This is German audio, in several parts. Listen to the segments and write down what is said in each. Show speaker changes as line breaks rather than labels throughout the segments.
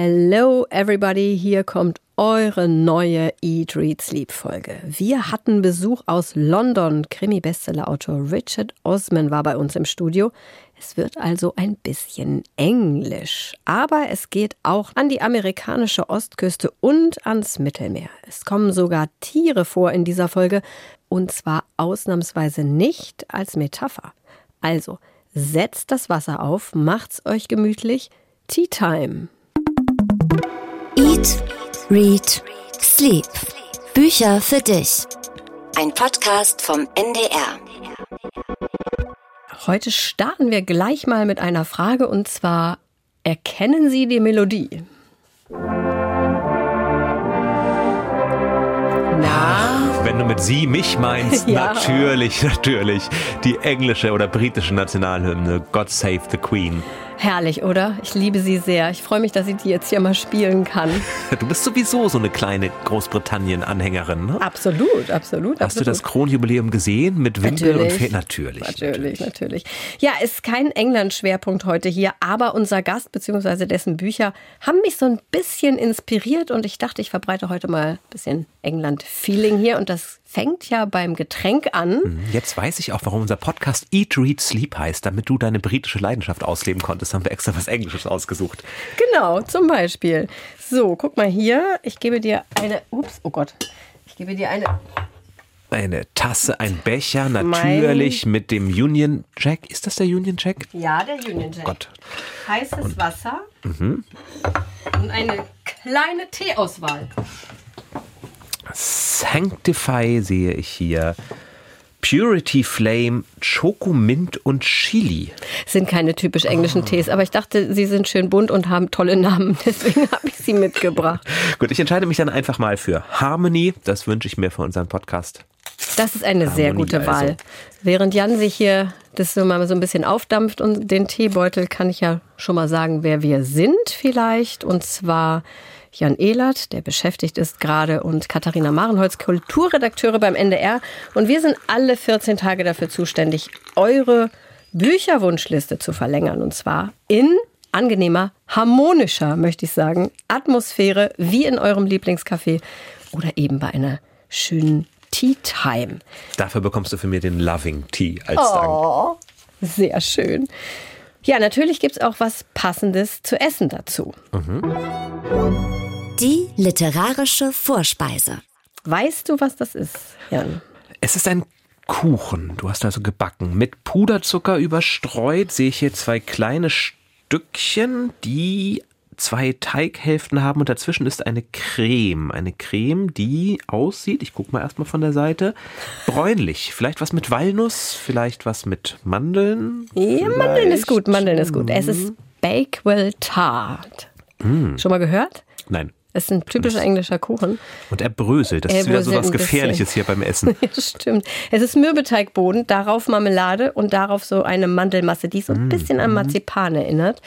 Hello everybody, hier kommt eure neue Eat, Read, Sleep Folge. Wir hatten Besuch aus London. Krimi-Bestseller-Autor Richard Osman war bei uns im Studio. Es wird also ein bisschen Englisch. Aber es geht auch an die amerikanische Ostküste und ans Mittelmeer. Es kommen sogar Tiere vor in dieser Folge. Und zwar ausnahmsweise nicht als Metapher. Also, setzt das Wasser auf, macht's euch gemütlich. Tea Time.
Eat, Read, Sleep. Bücher für dich. Ein Podcast vom NDR.
Heute starten wir gleich mal mit einer Frage und zwar, erkennen Sie die Melodie?
Na? Wenn du mit sie mich meinst, ja. natürlich, natürlich. Die englische oder britische Nationalhymne God Save the Queen.
Herrlich, oder? Ich liebe sie sehr. Ich freue mich, dass ich die jetzt hier mal spielen kann.
Du bist sowieso so eine kleine Großbritannien-Anhängerin, ne?
Absolut, absolut.
Hast
absolut.
du das Kronjubiläum gesehen mit Wimpel und Fee?
Natürlich, natürlich. Natürlich, natürlich. Ja, ist kein England-Schwerpunkt heute hier, aber unser Gast bzw. dessen Bücher haben mich so ein bisschen inspiriert und ich dachte, ich verbreite heute mal ein bisschen England-Feeling hier und das fängt ja beim Getränk an. Mhm.
Jetzt weiß ich auch, warum unser Podcast Eat, Read, Sleep heißt, damit du deine britische Leidenschaft ausleben konntest, haben wir extra was Englisches ausgesucht.
Genau, zum Beispiel. So, guck mal hier. Ich gebe dir eine. Ups, oh Gott. Ich gebe dir eine.
Eine Tasse, ein Becher, natürlich mein mit dem Union Jack. Ist das der Union Jack?
Ja, der Union Jack. Gott. Heißes und, Wasser mhm. und eine kleine Teeauswahl.
Sanctify sehe ich hier. Purity Flame, Mint und Chili.
Sind keine typisch englischen oh. Tees, aber ich dachte, sie sind schön bunt und haben tolle Namen. Deswegen habe ich sie mitgebracht.
Gut, ich entscheide mich dann einfach mal für Harmony. Das wünsche ich mir für unseren Podcast.
Das ist eine Harmony sehr gute Wahl. Also. Während Jan sich hier das so mal so ein bisschen aufdampft und den Teebeutel, kann ich ja schon mal sagen, wer wir sind vielleicht. Und zwar Jan Ehlert, der beschäftigt ist gerade, und Katharina Marenholz, Kulturredakteure beim NDR. Und wir sind alle 14 Tage dafür zuständig, eure Bücherwunschliste zu verlängern. Und zwar in angenehmer, harmonischer, möchte ich sagen, Atmosphäre, wie in eurem Lieblingscafé oder eben bei einer schönen Tea Time.
Dafür bekommst du für mich den Loving Tea als Dank.
Oh, sehr schön. Ja, natürlich gibt es auch was Passendes zu essen dazu. Mhm.
Die literarische Vorspeise.
Weißt du, was das ist, Jan?
Es ist ein Kuchen. Du hast also gebacken. Mit Puderzucker überstreut sehe ich hier zwei kleine Stückchen, die zwei Teighälften haben und dazwischen ist eine Creme. Eine Creme, die aussieht, ich gucke mal erstmal von der Seite, bräunlich. Vielleicht was mit Walnuss, vielleicht was mit Mandeln.
Ja, vielleicht. Mandeln ist gut, Mandeln ist gut. Es ist Bakewell Tart. Mm. Schon mal gehört?
Nein.
Es ist ein typischer englischer Kuchen.
Und er bröselt. Das er ist wieder so was Gefährliches hier beim Essen.
ja, stimmt. Es ist Mürbeteigboden, darauf Marmelade und darauf so eine Mandelmasse, die so ein mm. bisschen an Marzipan erinnert.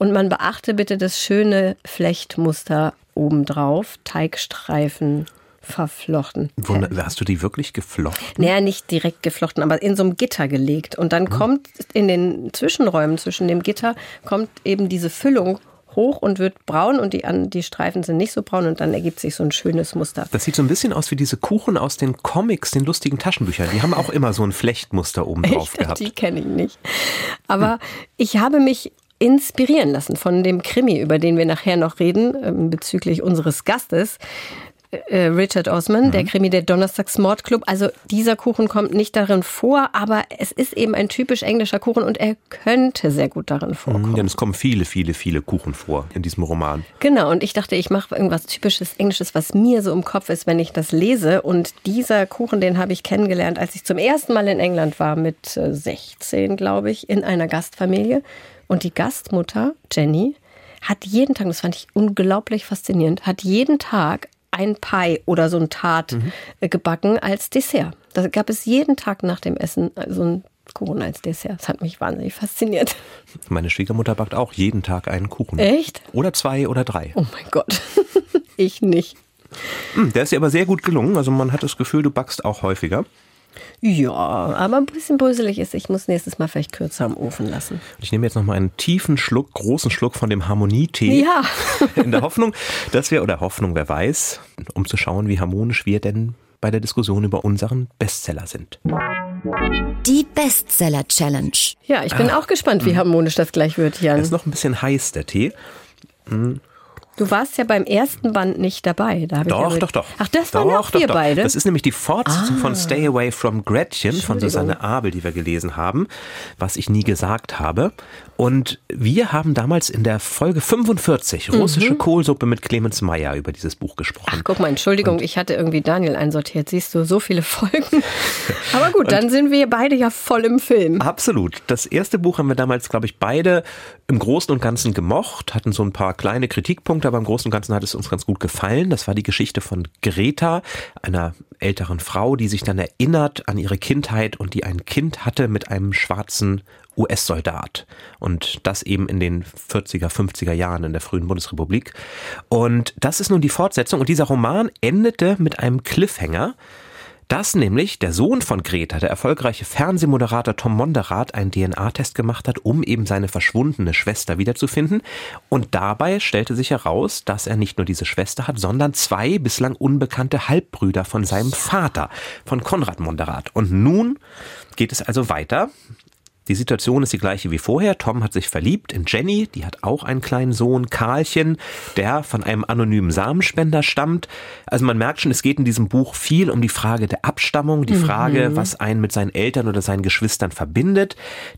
Und man beachte bitte das schöne Flechtmuster obendrauf, Teigstreifen verflochten.
Wunder, hast du die wirklich geflochten?
Naja, nicht direkt geflochten, aber in so einem Gitter gelegt. Und dann mhm. kommt in den Zwischenräumen zwischen dem Gitter, kommt eben diese Füllung hoch und wird braun und die, die Streifen sind nicht so braun und dann ergibt sich so ein schönes Muster.
Das sieht so ein bisschen aus wie diese Kuchen aus den Comics, den lustigen Taschenbüchern. Die haben auch immer so ein Flechtmuster oben drauf gehabt.
Die kenne ich nicht. Aber hm. ich habe mich inspirieren lassen von dem Krimi, über den wir nachher noch reden, ähm, bezüglich unseres Gastes. Äh, Richard Osman, mhm. der Krimi der Donnerstags Mordclub. Also dieser Kuchen kommt nicht darin vor, aber es ist eben ein typisch englischer Kuchen und er könnte sehr gut darin vorkommen.
Mhm, denn es kommen viele, viele, viele Kuchen vor in diesem Roman.
Genau, und ich dachte, ich mache irgendwas typisches Englisches, was mir so im Kopf ist, wenn ich das lese. Und dieser Kuchen, den habe ich kennengelernt, als ich zum ersten Mal in England war, mit 16, äh, glaube ich, in einer Gastfamilie. Und die Gastmutter, Jenny, hat jeden Tag, das fand ich unglaublich faszinierend, hat jeden Tag ein Pie oder so ein Tart mhm. Äh, gebacken als Dessert. Da gab es jeden Tag nach dem Essen äh, so ein Kuchen als Dessert. Das hat mich wahnsinnig fasziniert.
Meine Schwiegermutter backt auch jeden Tag einen Kuchen.
Echt?
Oder zwei oder drei.
Oh mein Gott. ich nicht.
Hm, der ist dir aber sehr gut gelungen. Also man hat das Gefühl, du backst auch häufiger.
Ja, aber ein bisschen bröselig ist. Ich muss nächstes Mal vielleicht kürzer am Ofen lassen.
Ich nehme jetzt noch mal einen tiefen Schluck, großen Schluck von dem Harmonietee.
Ja.
In der Hoffnung, dass wir, oder Hoffnung, wer weiß, um zu schauen, wie harmonisch wir denn bei der Diskussion über unseren Bestseller sind.
Die Bestseller Challenge.
Ja, ich bin
Ah.
auch gespannt, wie harmonisch das gleich wird, Jan.
Ist noch ein bisschen heiß, der Tee.
Du warst ja beim ersten Band nicht dabei. Da
Doch, doch, doch.
Ach, das waren
doch,
auch
doch,
wir
doch.
beide.
Das ist nämlich die Fortsetzung von Stay Away from Gretchen von. Susanne Abel, die wir gelesen haben, was ich nie gesagt habe. Und wir haben damals in der Folge 45 russische Kohlsuppe mit Clemens Meyer über dieses Buch gesprochen.
Mhm. Ach, guck mal, Entschuldigung, ich hatte irgendwie Daniel einsortiert. Siehst du, so viele Folgen. Aber gut, dann sind wir beide ja voll im Film.
Absolut. Das erste Buch haben wir damals, glaube ich, beide im Großen und Ganzen gemocht, hatten so ein paar kleine Kritikpunkte, aber im Großen und Ganzen hat es uns ganz gut gefallen. Das war die Geschichte von Greta, einer älteren Frau, die sich dann erinnert an ihre Kindheit und die ein Kind hatte mit einem schwarzen US-Soldat. Und das eben in den 40er, 50er Jahren in der frühen Bundesrepublik. Und das ist nun die Fortsetzung. Und dieser Roman endete mit einem Cliffhanger dass nämlich der Sohn von Greta, der erfolgreiche Fernsehmoderator Tom Monderath, einen DNA-Test gemacht hat, um eben seine verschwundene Schwester wiederzufinden. Und dabei stellte sich heraus, dass er nicht nur diese Schwester hat, sondern zwei bislang unbekannte Halbbrüder von seinem Vater, von Konrad Monderath. Und nun geht es also weiter. Die Situation ist die gleiche wie vorher. Tom hat sich verliebt in Jenny, die hat auch einen kleinen Sohn, Karlchen, der von einem anonymen Samenspender stammt. Also man merkt schon, es geht in diesem Buch viel um die Frage der Abstammung, die Frage, was einen mit seinen Eltern oder seinen Geschwistern verbindet.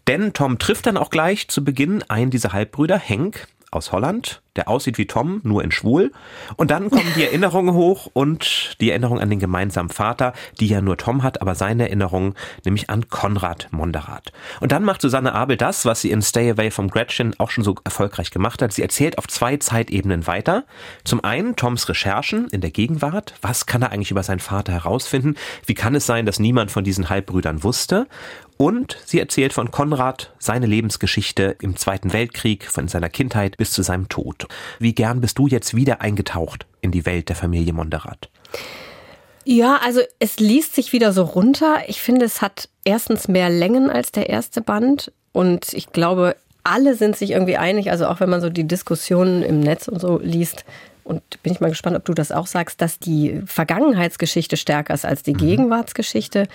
Denn Tom trifft dann auch gleich zu Beginn einen dieser Halbbrüder, Henk, aus Holland, der aussieht wie Tom, nur in schwul. Und dann kommen die Erinnerungen hoch und die Erinnerung an den gemeinsamen Vater, die ja nur Tom hat, aber seine Erinnerung nämlich an Konrad Monderath. Und dann macht Susanne Abel das, was sie in Stay Away from Gretchen auch schon so erfolgreich gemacht hat. Sie erzählt auf zwei Zeitebenen weiter. Zum einen Toms Recherchen in der Gegenwart. Was kann er eigentlich über seinen Vater herausfinden? Wie kann es sein, dass niemand von diesen Halbbrüdern wusste? Und sie erzählt von Konrad seine Lebensgeschichte im Zweiten Weltkrieg, von seiner Kindheit bis zu seinem Tod. Wie gern bist du jetzt wieder eingetaucht in die Welt der Familie Monderath?
Ja, also es liest sich wieder so runter. Ich finde, es hat erstens mehr Längen als der erste Band. Und ich glaube, alle sind sich irgendwie einig. Also auch wenn man so die Diskussionen im Netz und so liest. Und bin ich mal gespannt, ob du das auch sagst, dass die Vergangenheitsgeschichte stärker ist als die Gegenwartsgeschichte.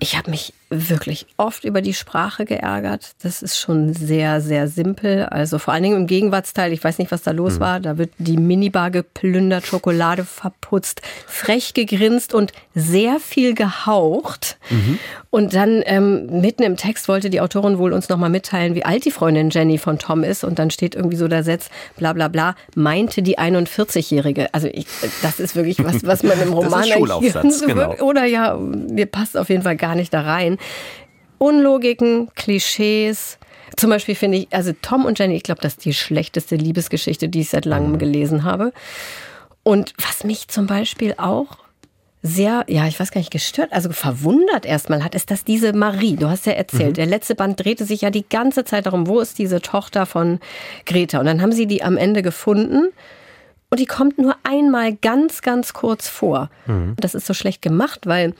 Ich habe mich wirklich oft über die Sprache geärgert. Das ist schon sehr, sehr simpel. Also vor allen Dingen im Gegenwartsteil, ich weiß nicht, was da los war. Da wird die Minibar geplündert, Schokolade verputzt, frech gegrinst und sehr viel gehaucht. Und dann ähm, mitten im Text wollte die Autorin wohl uns nochmal mitteilen, wie alt die Freundin Jenny von Tom ist. Und dann steht irgendwie so der Satz, bla bla bla, meinte die 41-Jährige. Also ich, das ist wirklich was, was man im
Das ist
Roman
Schulaufsatz,
eigentlich-
genau.
Oder ja, mir passt auf jeden Fall gar nicht da rein. Unlogiken, Klischees. Zum Beispiel finde ich, also Tom und Jenny, ich glaube, das ist die schlechteste Liebesgeschichte, die ich seit langem gelesen habe. Und was mich zum Beispiel auch sehr, ja, ich weiß gar nicht, gestört, also verwundert erstmal hat, ist, dass diese Marie, du hast ja erzählt, der letzte Band drehte sich ja die ganze Zeit darum, wo ist diese Tochter von Greta? Und dann haben sie die am Ende gefunden und die kommt nur einmal ganz, ganz kurz vor. Das ist so schlecht gemacht, weil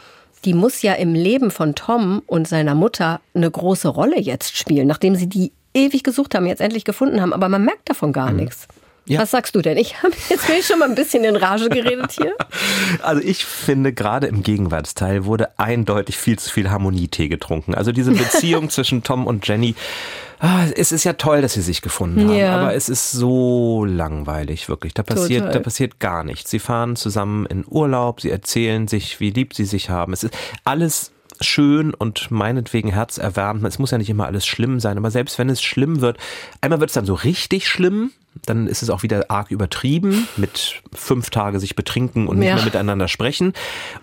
die muss ja im Leben von Tom und seiner Mutter eine große Rolle jetzt spielen, nachdem sie die ewig gesucht haben, jetzt endlich gefunden haben, aber man merkt davon gar nichts.
Ja.
Was sagst du denn? Ich habe jetzt bin ich schon mal ein bisschen in Rage geredet hier.
Also ich finde, gerade im Gegenwartsteil wurde eindeutig viel zu viel Harmonietee getrunken. Also diese Beziehung zwischen Tom und Jenny, ah, es ist ja toll, dass sie sich gefunden haben,
Ja.
aber es ist so langweilig, wirklich. Da passiert,
Total.
da passiert gar nichts. Sie fahren zusammen in Urlaub, sie erzählen sich, wie lieb sie sich haben. Es ist alles schön und meinetwegen herzerwärmend. Es muss ja nicht immer alles schlimm sein, aber selbst wenn es schlimm wird, einmal wird es dann so richtig schlimm, dann ist es auch wieder arg übertrieben mit fünf Tage sich betrinken und nicht
Ja.
mehr miteinander sprechen.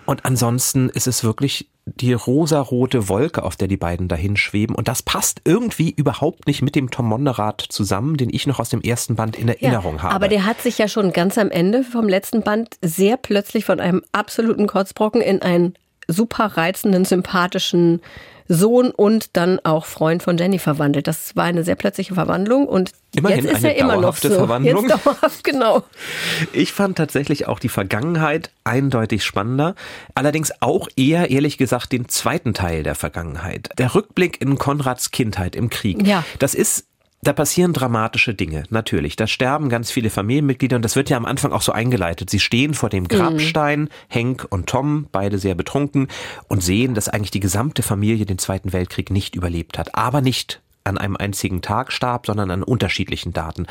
Und ansonsten ist es wirklich die rosarote Wolke, auf der die beiden dahin schweben. Und das passt irgendwie überhaupt nicht mit dem Tom Monderath zusammen, den ich noch aus dem ersten Band in Erinnerung habe.
Aber der hat sich ja schon ganz am Ende vom letzten Band sehr plötzlich von einem absoluten Kotzbrocken in ein super reizenden, sympathischen Sohn und dann auch Freund von Jenny verwandelt. Das war eine sehr plötzliche Verwandlung und
Immerhin
jetzt ist
eine
er immer noch so.
Verwandlung.
Jetzt dauerhaft, genau.
Ich fand tatsächlich auch die Vergangenheit eindeutig spannender. Allerdings auch eher, ehrlich gesagt, den zweiten Teil der Vergangenheit. Der Rückblick in Konrads Kindheit im Krieg.
Ja.
Das ist da passieren dramatische Dinge, natürlich. Da sterben ganz viele Familienmitglieder und das wird ja am Anfang auch so eingeleitet. Sie stehen vor dem Grabstein, mhm. Henk und Tom, beide sehr betrunken, und sehen, dass eigentlich die gesamte Familie den Zweiten Weltkrieg nicht überlebt hat. Aber nicht an einem einzigen Tag starb, sondern an unterschiedlichen Daten.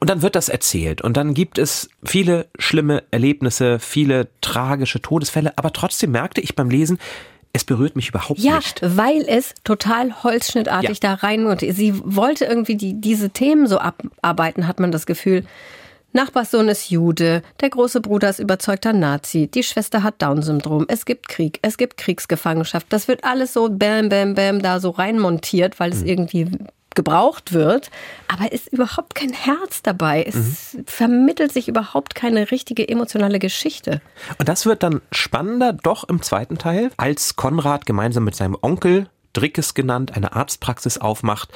Und dann wird das erzählt und dann gibt es viele schlimme Erlebnisse, viele tragische Todesfälle, aber trotzdem merkte ich beim Lesen, es berührt mich überhaupt
ja,
nicht.
Ja, weil es total holzschnittartig ja. da rein und sie wollte irgendwie die, diese Themen so abarbeiten, hat man das Gefühl. Nachbarssohn ist Jude, der große Bruder ist überzeugter Nazi, die Schwester hat Down-Syndrom, es gibt Krieg, es gibt Kriegsgefangenschaft. Das wird alles so bam, bam, bam da so reinmontiert, weil es mhm. irgendwie gebraucht wird, aber ist überhaupt kein Herz dabei. Es mhm. vermittelt sich überhaupt keine richtige emotionale Geschichte.
Und das wird dann spannender doch im zweiten Teil, als Konrad gemeinsam mit seinem Onkel Drickes genannt, eine Arztpraxis aufmacht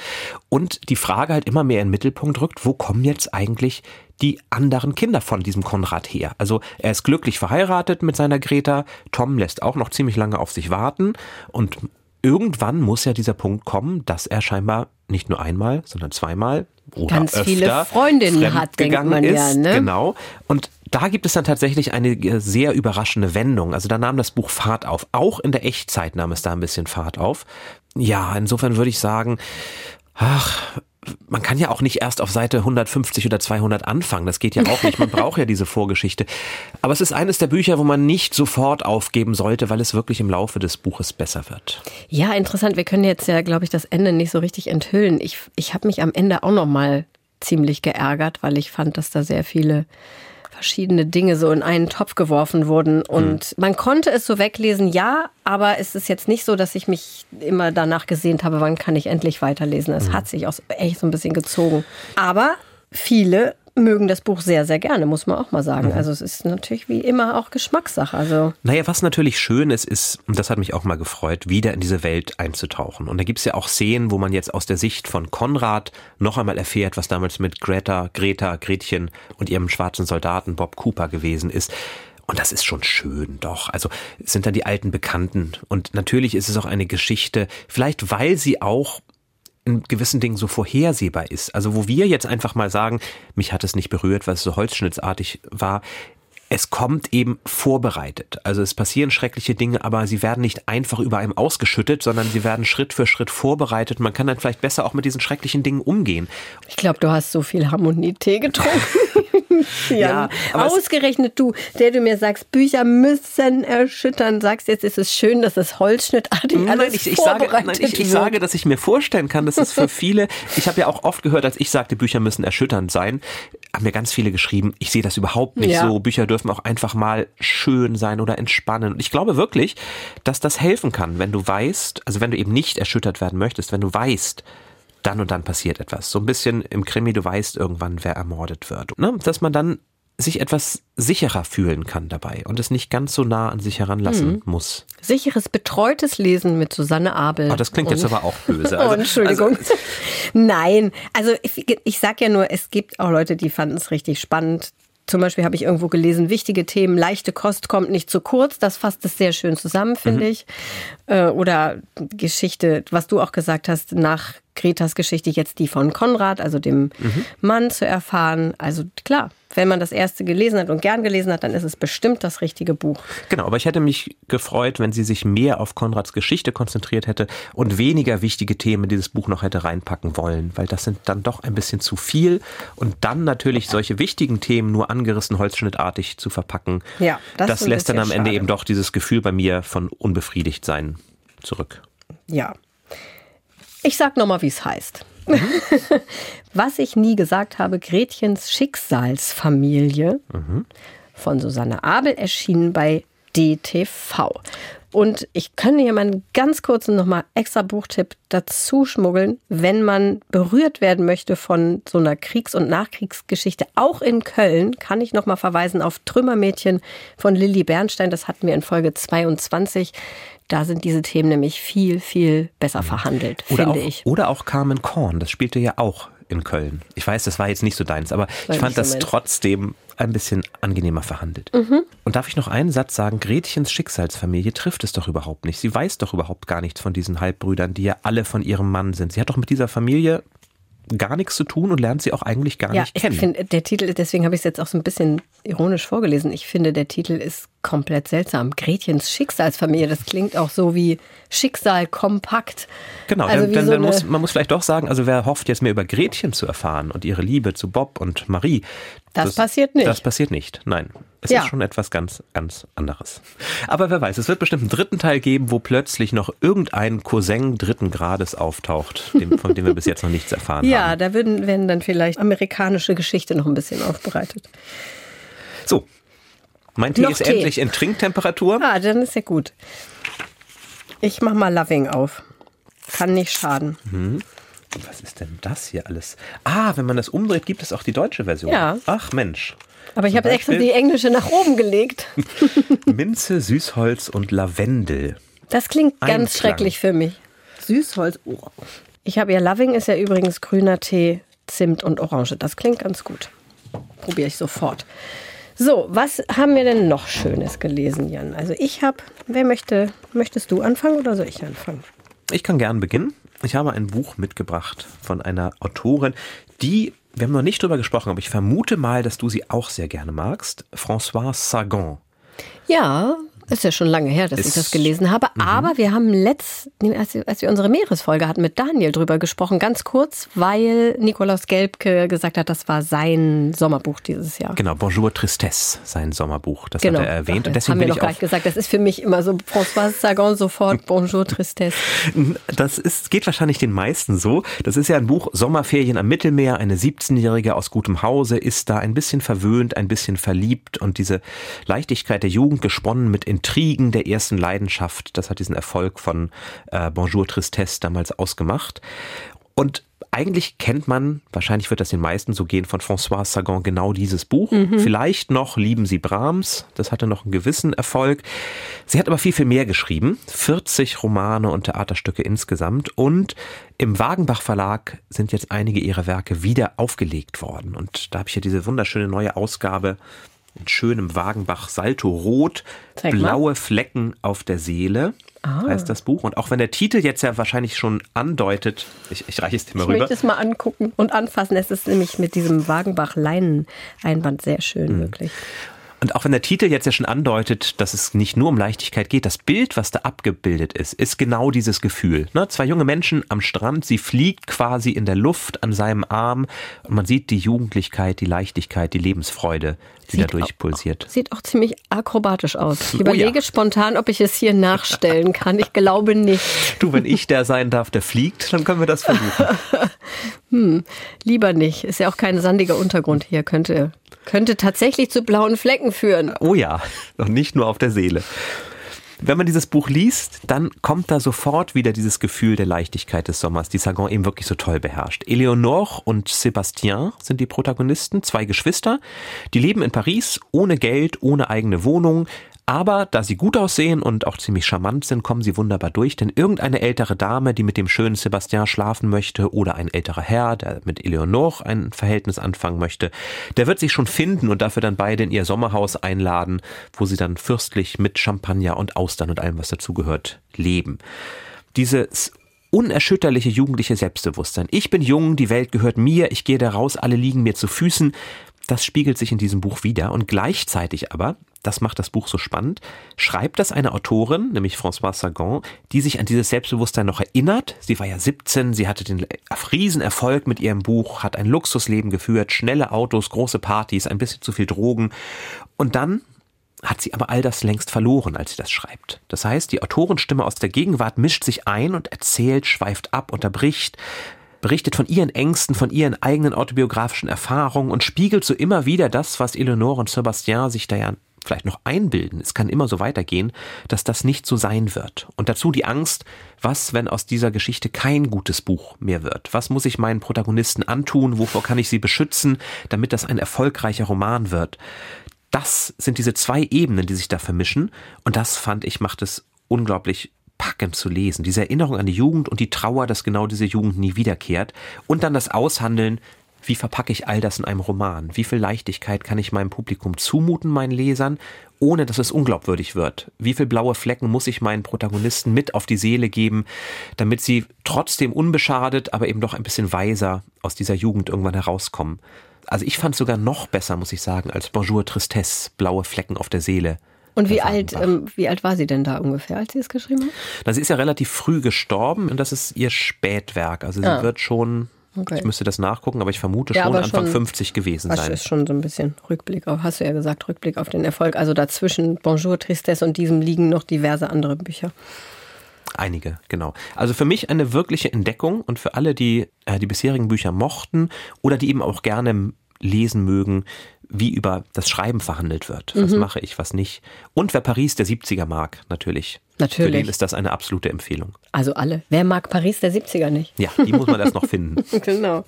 und die Frage halt immer mehr in den Mittelpunkt rückt, wo kommen jetzt eigentlich die anderen Kinder von diesem Konrad her? Also er ist glücklich verheiratet mit seiner Greta, Tom lässt auch noch ziemlich lange auf sich warten und irgendwann muss ja dieser Punkt kommen, dass er scheinbar nicht nur einmal, sondern zweimal oder
ganz viele Freundinnen hat, denkt man
ist.
ja. Ne?
Genau. Und da gibt es dann tatsächlich eine äh, sehr überraschende Wendung. Also da nahm das Buch Fahrt auf. Auch in der Echtzeit nahm es da ein bisschen Fahrt auf. Ja, insofern würde ich sagen, ach, man kann ja auch nicht erst auf Seite 150 oder 200 anfangen. Das geht ja auch nicht. Man braucht ja diese Vorgeschichte. Aber es ist eines der Bücher, wo man nicht sofort aufgeben sollte, weil es wirklich im Laufe des Buches besser wird.
Ja, interessant. Wir können jetzt ja, glaube ich, das Ende nicht so richtig enthüllen. Ich, ich habe mich am Ende auch noch mal ziemlich geärgert, weil ich fand, dass da sehr viele verschiedene Dinge so in einen Topf geworfen wurden. Und mhm. man konnte es so weglesen, ja, aber es ist jetzt nicht so, dass ich mich immer danach gesehnt habe, wann kann ich endlich weiterlesen. Es mhm. hat sich auch echt so ein bisschen gezogen. Aber viele mögen das Buch sehr, sehr gerne, muss man auch mal sagen. Mhm. Also es ist natürlich wie immer auch Geschmackssache. Also
naja, was natürlich schön ist, ist, und das hat mich auch mal gefreut, wieder in diese Welt einzutauchen. Und da gibt es ja auch Szenen, wo man jetzt aus der Sicht von Konrad noch einmal erfährt, was damals mit Greta, Greta, Gretchen und ihrem schwarzen Soldaten Bob Cooper gewesen ist. Und das ist schon schön, doch. Also es sind dann die alten Bekannten. Und natürlich ist es auch eine Geschichte, vielleicht weil sie auch in gewissen Dingen so vorhersehbar ist. Also wo wir jetzt einfach mal sagen, mich hat es nicht berührt, weil es so holzschnittsartig war. Es kommt eben vorbereitet. Also es passieren schreckliche Dinge, aber sie werden nicht einfach über einem ausgeschüttet, sondern sie werden Schritt für Schritt vorbereitet. Man kann dann vielleicht besser auch mit diesen schrecklichen Dingen umgehen.
Ich glaube, du hast so viel Harmonietee getrunken. ja, Ausgerechnet du, der du mir sagst, Bücher müssen erschüttern, sagst jetzt, ist es schön, dass es holzschnittartig
nein,
alles
ich, ich sage, nein, ich, ich sage, dass ich mir vorstellen kann, dass es für viele, ich habe ja auch oft gehört, als ich sagte, Bücher müssen erschütternd sein, haben mir ganz viele geschrieben, ich sehe das überhaupt nicht ja. so. Bücher dürfen auch einfach mal schön sein oder entspannen. Und ich glaube wirklich, dass das helfen kann, wenn du weißt, also wenn du eben nicht erschüttert werden möchtest, wenn du weißt, dann und dann passiert etwas. So ein bisschen im Krimi, du weißt irgendwann, wer ermordet wird. Ne? Dass man dann sich etwas sicherer fühlen kann dabei und es nicht ganz so nah an sich heranlassen mhm. muss.
Sicheres, betreutes Lesen mit Susanne Abel.
Oh, das klingt jetzt aber auch böse.
Also, oh, Entschuldigung. Also, Nein, also ich, ich sag ja nur, es gibt auch Leute, die fanden es richtig spannend. Zum Beispiel habe ich irgendwo gelesen, wichtige Themen, leichte Kost kommt nicht zu kurz. Das fasst es sehr schön zusammen, finde mhm. ich. Äh, oder Geschichte, was du auch gesagt hast, nach Gretas Geschichte jetzt die von Konrad, also dem mhm. Mann, zu erfahren. Also klar, wenn man das erste gelesen hat und gern gelesen hat, dann ist es bestimmt das richtige Buch.
Genau, aber ich hätte mich gefreut, wenn sie sich mehr auf Konrads Geschichte konzentriert hätte und weniger wichtige Themen in dieses Buch noch hätte reinpacken wollen, weil das sind dann doch ein bisschen zu viel und dann natürlich solche wichtigen Themen nur angerissen holzschnittartig zu verpacken.
Ja,
das, das lässt dann am Ende eben doch dieses Gefühl bei mir von unbefriedigt sein zurück.
Ja. Ich sag nochmal, wie es heißt. Mhm. Was ich nie gesagt habe, Gretchens Schicksalsfamilie mhm. von Susanne Abel erschienen bei DTV. Und ich kann hier mal einen ganz kurzen nochmal extra Buchtipp dazu schmuggeln, wenn man berührt werden möchte von so einer Kriegs- und Nachkriegsgeschichte. Auch in Köln kann ich nochmal verweisen auf Trümmermädchen von Lilly Bernstein. Das hatten wir in Folge 22. Da sind diese Themen nämlich viel, viel besser verhandelt,
oder
finde
auch,
ich.
Oder auch Carmen Korn, das spielte ja auch in Köln. Ich weiß, das war jetzt nicht so deins, aber
War
ich fand
so
das
meins.
trotzdem ein bisschen angenehmer verhandelt.
Mhm.
Und darf ich noch einen Satz sagen? Gretchens Schicksalsfamilie trifft es doch überhaupt nicht. Sie weiß doch überhaupt gar nichts von diesen Halbbrüdern, die ja alle von ihrem Mann sind. Sie hat doch mit dieser Familie gar nichts zu tun und lernt sie auch eigentlich gar
Ja,
nicht
ich
kennen.
finde, der Titel, deswegen habe ich es jetzt auch so ein bisschen ironisch vorgelesen. Ich finde, der Titel ist komplett seltsam. Gretchens Schicksalsfamilie, das klingt auch so wie Schicksal kompakt.
Genau,
Also
dann,
wie
dann,
so
dann muss, man muss vielleicht doch sagen, also wer hofft jetzt mehr über Gretchen zu erfahren und ihre Liebe zu Bob und Marie.
Das passiert nicht.
Das passiert nicht, nein. Es
Ja.
ist schon etwas ganz, ganz anderes. Aber wer weiß, es wird bestimmt einen dritten Teil geben, wo plötzlich noch irgendein Cousin dritten Grades auftaucht, dem, von dem wir bis jetzt noch nichts erfahren
Ja,
haben.
da würden, werden dann vielleicht amerikanische Geschichte noch ein bisschen aufbereitet.
So, mein Tee
Noch
ist
Tee.
endlich in Trinktemperatur.
Ah, dann ist ja gut. Ich mach mal Loving auf. Kann nicht schaden.
Was ist denn das hier alles? Ah, wenn man das umdreht, gibt es auch die deutsche Version.
Ja.
Ach Mensch.
Aber ich habe extra die englische nach oben gelegt.
Minze, Süßholz und Lavendel.
Das klingt ganz
Einklang.
schrecklich für mich. Süßholz. Oh. Ich habe ja Loving ist ja übrigens grüner Tee, Zimt und Orange. Das klingt ganz gut. Probiere ich sofort. So, was haben wir denn noch Schönes gelesen, Jan? Also ich habe, wer möchte, möchtest du anfangen oder soll ich anfangen?
Ich kann gern beginnen. Ich habe ein Buch mitgebracht von einer Autorin, die, wir haben noch nicht drüber gesprochen, aber ich vermute mal, dass du sie auch sehr gerne magst. Françoise Sagan.
Ja, ist ja schon lange her, dass ich
Ist-
das gelesen habe.
Mhm.
Aber wir haben letzt, nee, als, wir- als wir unsere Meeresfolge hatten mit Daniel drüber gesprochen, ganz kurz, weil Nikolaus Gelbke gesagt hat, das war sein Sommerbuch dieses Jahr.
Genau, Bonjour Tristesse, sein Sommerbuch. Das
Genau.
hat er erwähnt.
Ach,
Und deswegen
haben wir
ich auch
nicht gesagt. Das ist für mich immer so François Sagan sofort Bonjour Tristesse.
Das ist, geht wahrscheinlich den meisten so. Das ist ja ein Buch Sommerferien am Mittelmeer. Eine 17-Jährige aus gutem Hause ist da ein bisschen verwöhnt, ein bisschen verliebt und diese Leichtigkeit der Jugend gesponnen mit Intrigen der ersten Leidenschaft. Das hat diesen Erfolg von äh, Bonjour Tristesse damals ausgemacht. Und eigentlich kennt man, wahrscheinlich wird das den meisten so gehen, von François Sagan genau dieses Buch. Vielleicht noch Lieben Sie Brahms, das hatte noch einen gewissen Erfolg. Sie hat aber viel, viel mehr geschrieben. 40 Romane und Theaterstücke insgesamt. Und im Wagenbach Verlag sind jetzt einige ihrer Werke wieder aufgelegt worden. Und da habe ich hier diese wunderschöne neue Ausgabe in schönem Wagenbach Salto Rot,
Zeig mal.
blaue Flecken auf der Seele.
Ah.
Heißt das Buch. Und auch wenn der Titel jetzt ja wahrscheinlich schon andeutet, ich, ich reiche es dir mal
Ich
rüber.
möchte es mal angucken und anfassen. Es ist nämlich mit diesem Wagenbach-Leinen-Einband sehr schön,
Mhm.
wirklich.
Und auch wenn der Titel jetzt ja schon andeutet, dass es nicht nur um Leichtigkeit geht, das Bild, was da abgebildet ist, ist genau dieses Gefühl. Ne? Zwei junge Menschen am Strand, sie fliegt quasi in der Luft an seinem Arm und man sieht die Jugendlichkeit, die Leichtigkeit, die Lebensfreude, die
Sieht
dadurch
auch-
pulsiert.
Sieht auch ziemlich akrobatisch aus. Ich
Oh
überlege
ja.
spontan, ob ich es hier nachstellen kann. Ich glaube nicht.
Du, wenn ich der sein darf, der fliegt, dann können wir das versuchen.
Lieber nicht. Ist ja auch kein sandiger Untergrund hier. Könnte, könnte tatsächlich zu blauen Flecken führen.
Oh ja, und nicht nur auf der Seele. Wenn man dieses Buch liest, dann kommt da sofort wieder dieses Gefühl der Leichtigkeit des Sommers, die Sagan eben wirklich so toll beherrscht. Eleonore und Sébastien sind die Protagonisten, zwei Geschwister, die leben in Paris ohne Geld, ohne eigene Wohnung. Aber da sie gut aussehen und auch ziemlich charmant sind, kommen sie wunderbar durch, denn irgendeine ältere Dame, die mit dem schönen Sébastien schlafen möchte, oder ein älterer Herr, der mit Eleonore ein Verhältnis anfangen möchte, der wird sich schon finden und dafür dann beide in ihr Sommerhaus einladen, wo sie dann fürstlich mit Champagner und Austern und allem, was dazugehört, leben. Dieses unerschütterliche jugendliche Selbstbewusstsein. Ich bin jung, die Welt gehört mir, ich gehe da raus, alle liegen mir zu Füßen. Das spiegelt sich in diesem Buch wieder und gleichzeitig aber, das macht das Buch so spannend, schreibt das eine Autorin, nämlich Françoise Sagan, die sich an dieses Selbstbewusstsein noch erinnert. Sie war ja 17, sie hatte den Riesenerfolg mit ihrem Buch, hat ein Luxusleben geführt, schnelle Autos, große Partys, ein bisschen zu viel Drogen. Und dann hat sie aber all das längst verloren, als sie das schreibt. Das heißt, die Autorenstimme aus der Gegenwart mischt sich ein und erzählt, schweift ab, unterbricht, berichtet von ihren Ängsten, von ihren eigenen autobiografischen Erfahrungen und spiegelt so immer wieder das, was Eleonore und Sebastian sich da ja vielleicht noch einbilden, es kann immer so weitergehen, dass das nicht so sein wird. Und dazu die Angst, was, wenn aus dieser Geschichte kein gutes Buch mehr wird? Was muss ich meinen Protagonisten antun? Wovor kann ich sie beschützen, damit das ein erfolgreicher Roman wird? Das sind diese zwei Ebenen, die sich da vermischen. Und das fand ich, macht es unglaublich packend zu lesen. Diese Erinnerung an die Jugend und die Trauer, dass genau diese Jugend nie wiederkehrt. Und dann das Aushandeln, wie verpacke ich all das in einem Roman? Wie viel Leichtigkeit kann ich meinem Publikum zumuten, meinen Lesern, ohne dass es unglaubwürdig wird? Wie viel blaue Flecken muss ich meinen Protagonisten mit auf die Seele geben, damit sie trotzdem unbeschadet, aber eben doch ein bisschen weiser aus dieser Jugend irgendwann herauskommen? Also ich fand es sogar noch besser, muss ich sagen, als Bonjour Tristesse, blaue Flecken auf der Seele.
Und wie alt, ähm, wie alt war sie denn da ungefähr, als sie es geschrieben hat?
Na, sie ist ja relativ früh gestorben und das ist ihr Spätwerk. Also sie ah. wird schon, okay. ich müsste das nachgucken, aber ich vermute ja, schon Anfang schon, 50 gewesen sein.
Das ist schon so ein bisschen Rückblick auf, hast du ja gesagt, Rückblick auf den Erfolg. Also dazwischen Bonjour Tristesse und diesem liegen noch diverse andere Bücher.
Einige, genau. Also für mich eine wirkliche Entdeckung und für alle, die äh, die bisherigen Bücher mochten oder die eben auch gerne lesen mögen, wie über das Schreiben verhandelt wird. Was mhm. mache ich, was nicht. Und wer Paris der 70er mag, natürlich.
Natürlich.
Für den ist das eine absolute Empfehlung.
Also alle. Wer mag Paris der 70er nicht?
Ja, die muss man erst noch finden.
genau.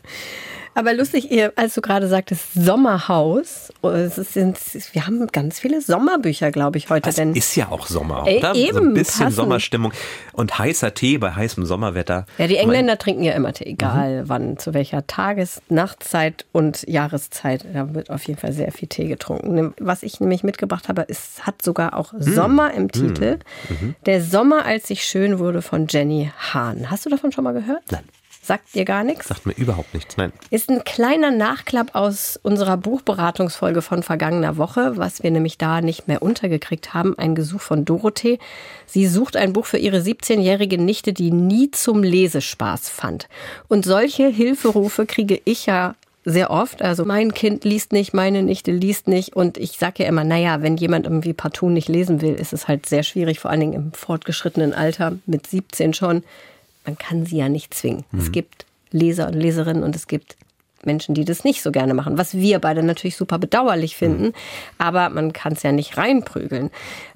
Aber lustig, als du gerade sagtest, Sommerhaus, oh, es sind, wir haben ganz viele Sommerbücher, glaube ich, heute.
Es ist ja auch Sommer, oder? Ey, eben, so ein bisschen passend. Sommerstimmung und heißer Tee bei heißem Sommerwetter.
Ja, die Engländer mein, trinken ja immer Tee, egal mhm. wann, zu welcher Tages-, Nachtzeit und Jahreszeit. Da wird auf jeden Fall sehr viel Tee getrunken. Was ich nämlich mitgebracht habe, es hat sogar auch mhm. Sommer im Titel. Mhm. Der Sommer, als ich schön wurde von Jenny Hahn. Hast du davon schon mal gehört?
Nein.
Sagt dir gar nichts?
Sagt mir überhaupt nichts, nein.
Ist ein kleiner Nachklapp aus unserer Buchberatungsfolge von vergangener Woche, was wir nämlich da nicht mehr untergekriegt haben. Ein Gesuch von Dorothee. Sie sucht ein Buch für ihre 17-jährige Nichte, die nie zum Lesespaß fand. Und solche Hilferufe kriege ich ja sehr oft. Also mein Kind liest nicht, meine Nichte liest nicht. Und ich sage ja immer, naja, wenn jemand irgendwie partout nicht lesen will, ist es halt sehr schwierig, vor allen Dingen im fortgeschrittenen Alter, mit 17 schon man kann sie ja nicht zwingen. Mhm. Es gibt Leser und Leserinnen und es gibt Menschen, die das nicht so gerne machen, was wir beide natürlich super bedauerlich finden, mhm. aber man kann es ja nicht reinprügeln.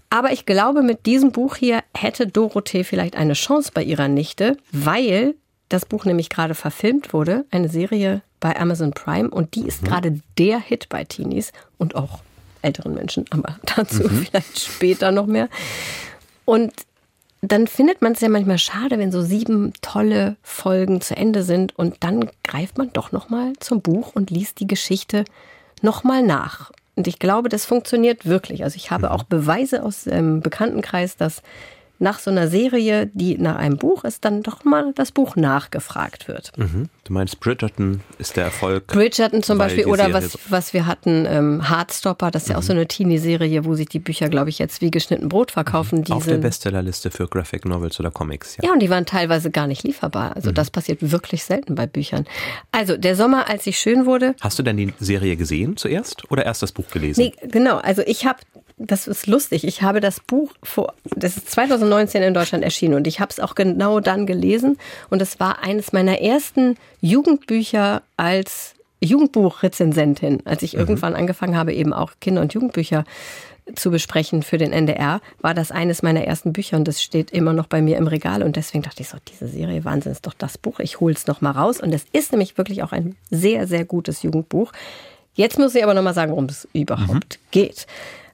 Aber ich glaube, mit diesem Buch hier hätte Dorothee vielleicht eine Chance bei ihrer Nichte, weil das Buch nämlich gerade verfilmt wurde, eine Serie bei Amazon Prime und die ist mhm. gerade der Hit bei Teenies und auch älteren Menschen, aber dazu mhm. vielleicht später noch mehr. Und dann findet man es ja manchmal schade, wenn so sieben tolle Folgen zu Ende sind und dann greift man doch noch mal zum Buch und liest die Geschichte noch mal nach. Und ich glaube, das funktioniert wirklich. Also ich habe mhm. auch Beweise aus dem Bekanntenkreis, dass nach so einer Serie, die nach einem Buch ist, dann doch mal das Buch nachgefragt wird.
Mhm. Du meinst Bridgerton ist der Erfolg?
Bridgerton zum Beispiel oder was, was wir hatten, ähm, Hardstopper, das ist mhm. ja auch so eine Teenie-Serie, wo sich die Bücher, glaube ich, jetzt wie geschnitten Brot verkaufen.
Mhm. Auf der Bestsellerliste für Graphic Novels oder Comics.
Ja. ja, und die waren teilweise gar nicht lieferbar. Also mhm. das passiert wirklich selten bei Büchern. Also der Sommer, als ich schön wurde.
Hast du denn die Serie gesehen zuerst oder erst das Buch gelesen?
Nee, genau. Also ich habe das ist lustig. Ich habe das Buch vor, das ist 2019 in Deutschland erschienen und ich habe es auch genau dann gelesen und es war eines meiner ersten Jugendbücher als Jugendbuchrezensentin, als ich mhm. irgendwann angefangen habe, eben auch Kinder- und Jugendbücher zu besprechen für den NDR, war das eines meiner ersten Bücher und das steht immer noch bei mir im Regal und deswegen dachte ich so, diese Serie Wahnsinn ist doch das Buch, ich hole es noch mal raus und es ist nämlich wirklich auch ein sehr, sehr gutes Jugendbuch. Jetzt muss ich aber noch mal sagen, worum es überhaupt mhm. geht.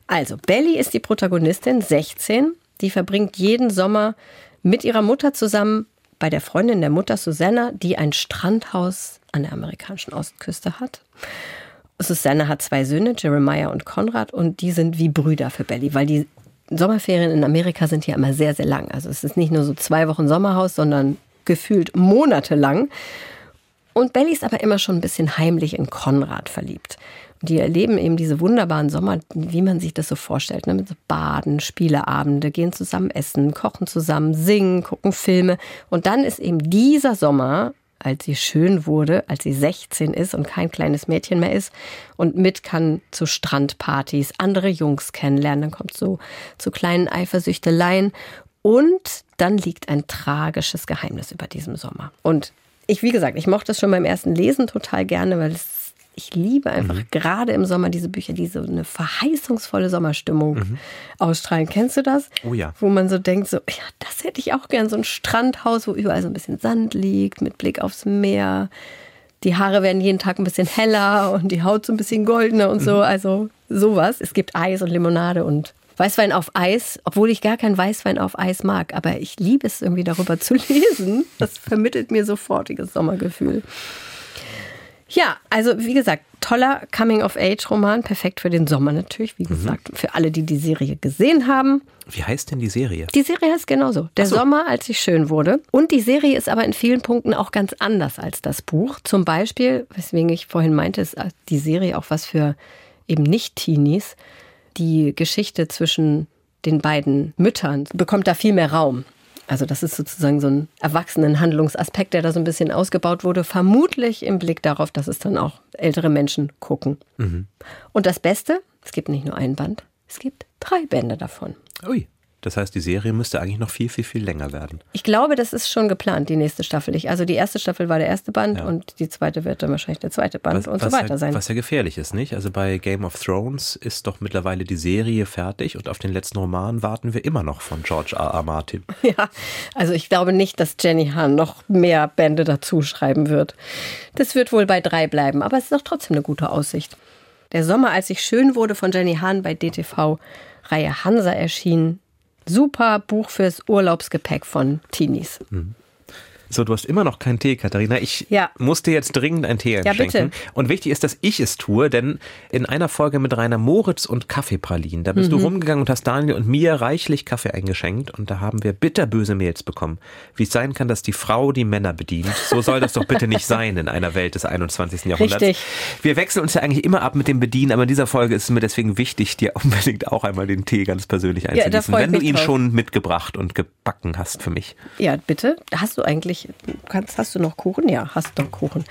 Also, Belly ist die Protagonistin, 16. Die verbringt jeden Sommer mit ihrer Mutter zusammen bei der Freundin der Mutter Susanna, die ein Strandhaus an der amerikanischen Ostküste hat. Susanna hat zwei Söhne, Jeremiah und Konrad, und die sind wie Brüder für Belly, weil die Sommerferien in Amerika sind ja immer sehr, sehr lang. Also es ist nicht nur so zwei Wochen Sommerhaus, sondern gefühlt monatelang. Und Belly ist aber immer schon ein bisschen heimlich in Konrad verliebt die erleben eben diese wunderbaren Sommer, wie man sich das so vorstellt, ne? mit so Baden, Spieleabende, gehen zusammen essen, kochen zusammen, singen, gucken Filme. Und dann ist eben dieser Sommer, als sie schön wurde, als sie 16 ist und kein kleines Mädchen mehr ist und mit kann zu Strandpartys, andere Jungs kennenlernen, dann kommt so zu kleinen Eifersüchteleien und dann liegt ein tragisches Geheimnis über diesem Sommer. Und ich, wie gesagt, ich mochte es schon beim ersten Lesen total gerne, weil es Ich liebe einfach mhm. gerade im Sommer diese Bücher, die so eine verheißungsvolle Sommerstimmung mhm. ausstrahlen. Kennst du das?
Oh ja.
Wo man so denkt, so, ja, das hätte ich auch gern. So ein Strandhaus, wo überall so ein bisschen Sand liegt, mit Blick aufs Meer. Die Haare werden jeden Tag ein bisschen heller und die Haut so ein bisschen goldener und so. Mhm. Also sowas. Es gibt Eis und Limonade und Weißwein auf Eis, obwohl ich gar kein Weißwein auf Eis mag. Aber ich liebe es irgendwie darüber zu lesen. Das vermittelt mir sofortiges Sommergefühl. Ja, also wie gesagt, toller Coming-of-Age-Roman, perfekt für den Sommer natürlich, wie mhm. gesagt, mhm. für alle, die die Serie gesehen haben.
Wie heißt denn die Serie?
Die Serie heißt genauso. Der so. Sommer, als ich schön wurde. Und die Serie ist aber in vielen Punkten auch ganz anders als das Buch. Zum Beispiel, weswegen ich vorhin meinte, ist die Serie auch was für eben Nicht-Teenies. Die Geschichte zwischen den beiden Müttern bekommt da viel mehr Raum. Also das ist sozusagen so ein Erwachsenenhandlungsaspekt, der da so ein bisschen ausgebaut wurde, vermutlich im Blick darauf, dass es dann auch ältere Menschen gucken. Mhm. Und das Beste, es gibt nicht nur ein Band, es gibt drei Bände davon.
Ui. Das heißt, die Serie müsste eigentlich noch viel, viel, viel länger werden.
Ich glaube, das ist schon geplant, die nächste Staffel. also die erste Staffel war der erste Band ja. und die zweite wird dann wahrscheinlich der zweite Band was, und so weiter
ja,
sein.
Was ja gefährlich ist, nicht? Also bei Game of Thrones ist doch mittlerweile die Serie fertig und auf den letzten Roman warten wir immer noch von George R. R. Martin.
Ja, also ich glaube nicht, dass Jenny Hahn noch mehr Bände dazu schreiben wird. Das wird wohl bei drei bleiben, aber es ist doch trotzdem eine gute Aussicht. Der Sommer, als ich schön wurde, von Jenny Hahn bei DTV Reihe Hansa erschienen, super Buch fürs Urlaubsgepäck von Teenies. Mhm.
So, du hast immer noch keinen Tee, Katharina. Ich ja. muss dir jetzt dringend einen Tee einschenken. Ja, bitte. Und wichtig ist, dass ich es tue, denn in einer Folge mit Rainer Moritz und Kaffeepralinen, da bist mhm. du rumgegangen und hast Daniel und mir reichlich Kaffee eingeschenkt und da haben wir bitterböse Mails bekommen. Wie es sein kann, dass die Frau die Männer bedient. So soll das doch bitte nicht sein in einer Welt des 21. Jahrhunderts. Richtig. Wir wechseln uns ja eigentlich immer ab mit dem Bedienen, aber in dieser Folge ist es mir deswegen wichtig, dir unbedingt auch einmal den Tee ganz persönlich einzugießen, ja, wenn du ihn drauf. schon mitgebracht und gebacken hast für mich.
Ja, bitte. Hast du eigentlich, kannst Hast du noch Kuchen? Ja, hast noch Kuchen.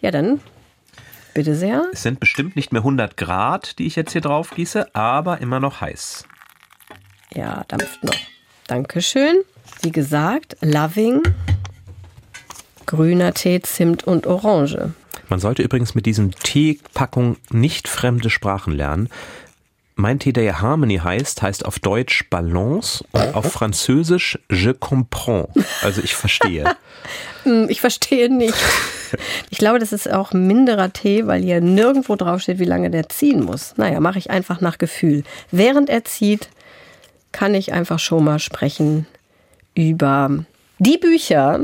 Ja, dann bitte sehr.
Es sind bestimmt nicht mehr 100 Grad, die ich jetzt hier drauf gieße, aber immer noch heiß.
Ja, dampft noch. Dankeschön. Wie gesagt, Loving, grüner Tee, Zimt und Orange.
Man sollte übrigens mit diesen Teepackungen nicht fremde Sprachen lernen. Mein Tee, der ja Harmony heißt, heißt auf Deutsch Balance und auf Französisch Je comprends. Also ich verstehe.
Hm, ich verstehe nicht. Ich glaube, das ist auch minderer Tee, weil hier nirgendwo draufsteht, wie lange der ziehen muss. Naja, mache ich einfach nach Gefühl. Während er zieht, kann ich einfach schon mal sprechen über die Bücher,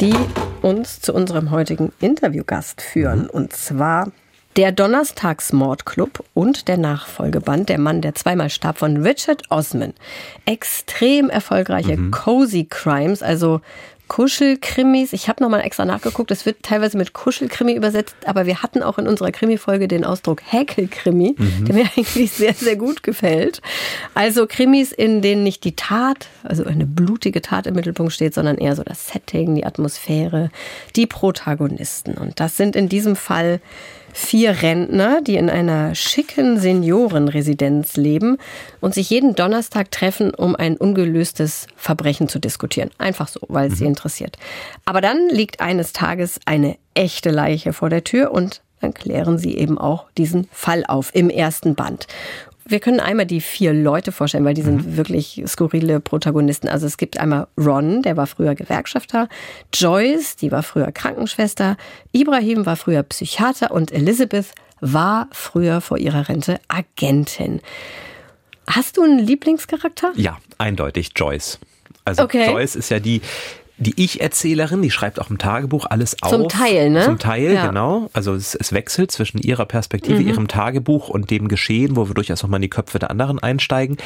die uns zu unserem heutigen Interviewgast führen. Mhm. Und zwar der Donnerstagsmordclub und der Nachfolgeband Der Mann, der zweimal starb von Richard Osman. Extrem erfolgreiche mhm. Cozy Crimes, also Kuschelkrimis. Ich habe nochmal extra nachgeguckt. Es wird teilweise mit Kuschelkrimi übersetzt, aber wir hatten auch in unserer Krimi-Folge den Ausdruck Häkelkrimi, mhm. der mir eigentlich sehr, sehr gut gefällt. Also Krimis, in denen nicht die Tat, also eine blutige Tat im Mittelpunkt steht, sondern eher so das Setting, die Atmosphäre, die Protagonisten. Und das sind in diesem Fall vier Rentner, die in einer schicken Seniorenresidenz leben und sich jeden Donnerstag treffen, um ein ungelöstes Verbrechen zu diskutieren. Einfach so, weil es mhm. sie interessiert. Aber dann liegt eines Tages eine echte Leiche vor der Tür und dann klären sie eben auch diesen Fall auf im ersten Band. Wir können einmal die vier Leute vorstellen, weil die sind mhm. wirklich skurrile Protagonisten. Also es gibt einmal Ron, der war früher Gewerkschafter, Joyce, die war früher Krankenschwester, Ibrahim war früher Psychiater und Elizabeth war früher vor ihrer Rente Agentin. Hast du einen Lieblingscharakter?
Ja, eindeutig Joyce. Also okay. Joyce ist ja die, die Ich-Erzählerin, die schreibt auch im Tagebuch alles auf.
Zum Teil, ne?
Zum Teil, ja. genau. Also es, es, wechselt zwischen ihrer Perspektive, mhm. ihrem Tagebuch und dem Geschehen, wo wir durchaus nochmal in die Köpfe der anderen einsteigen.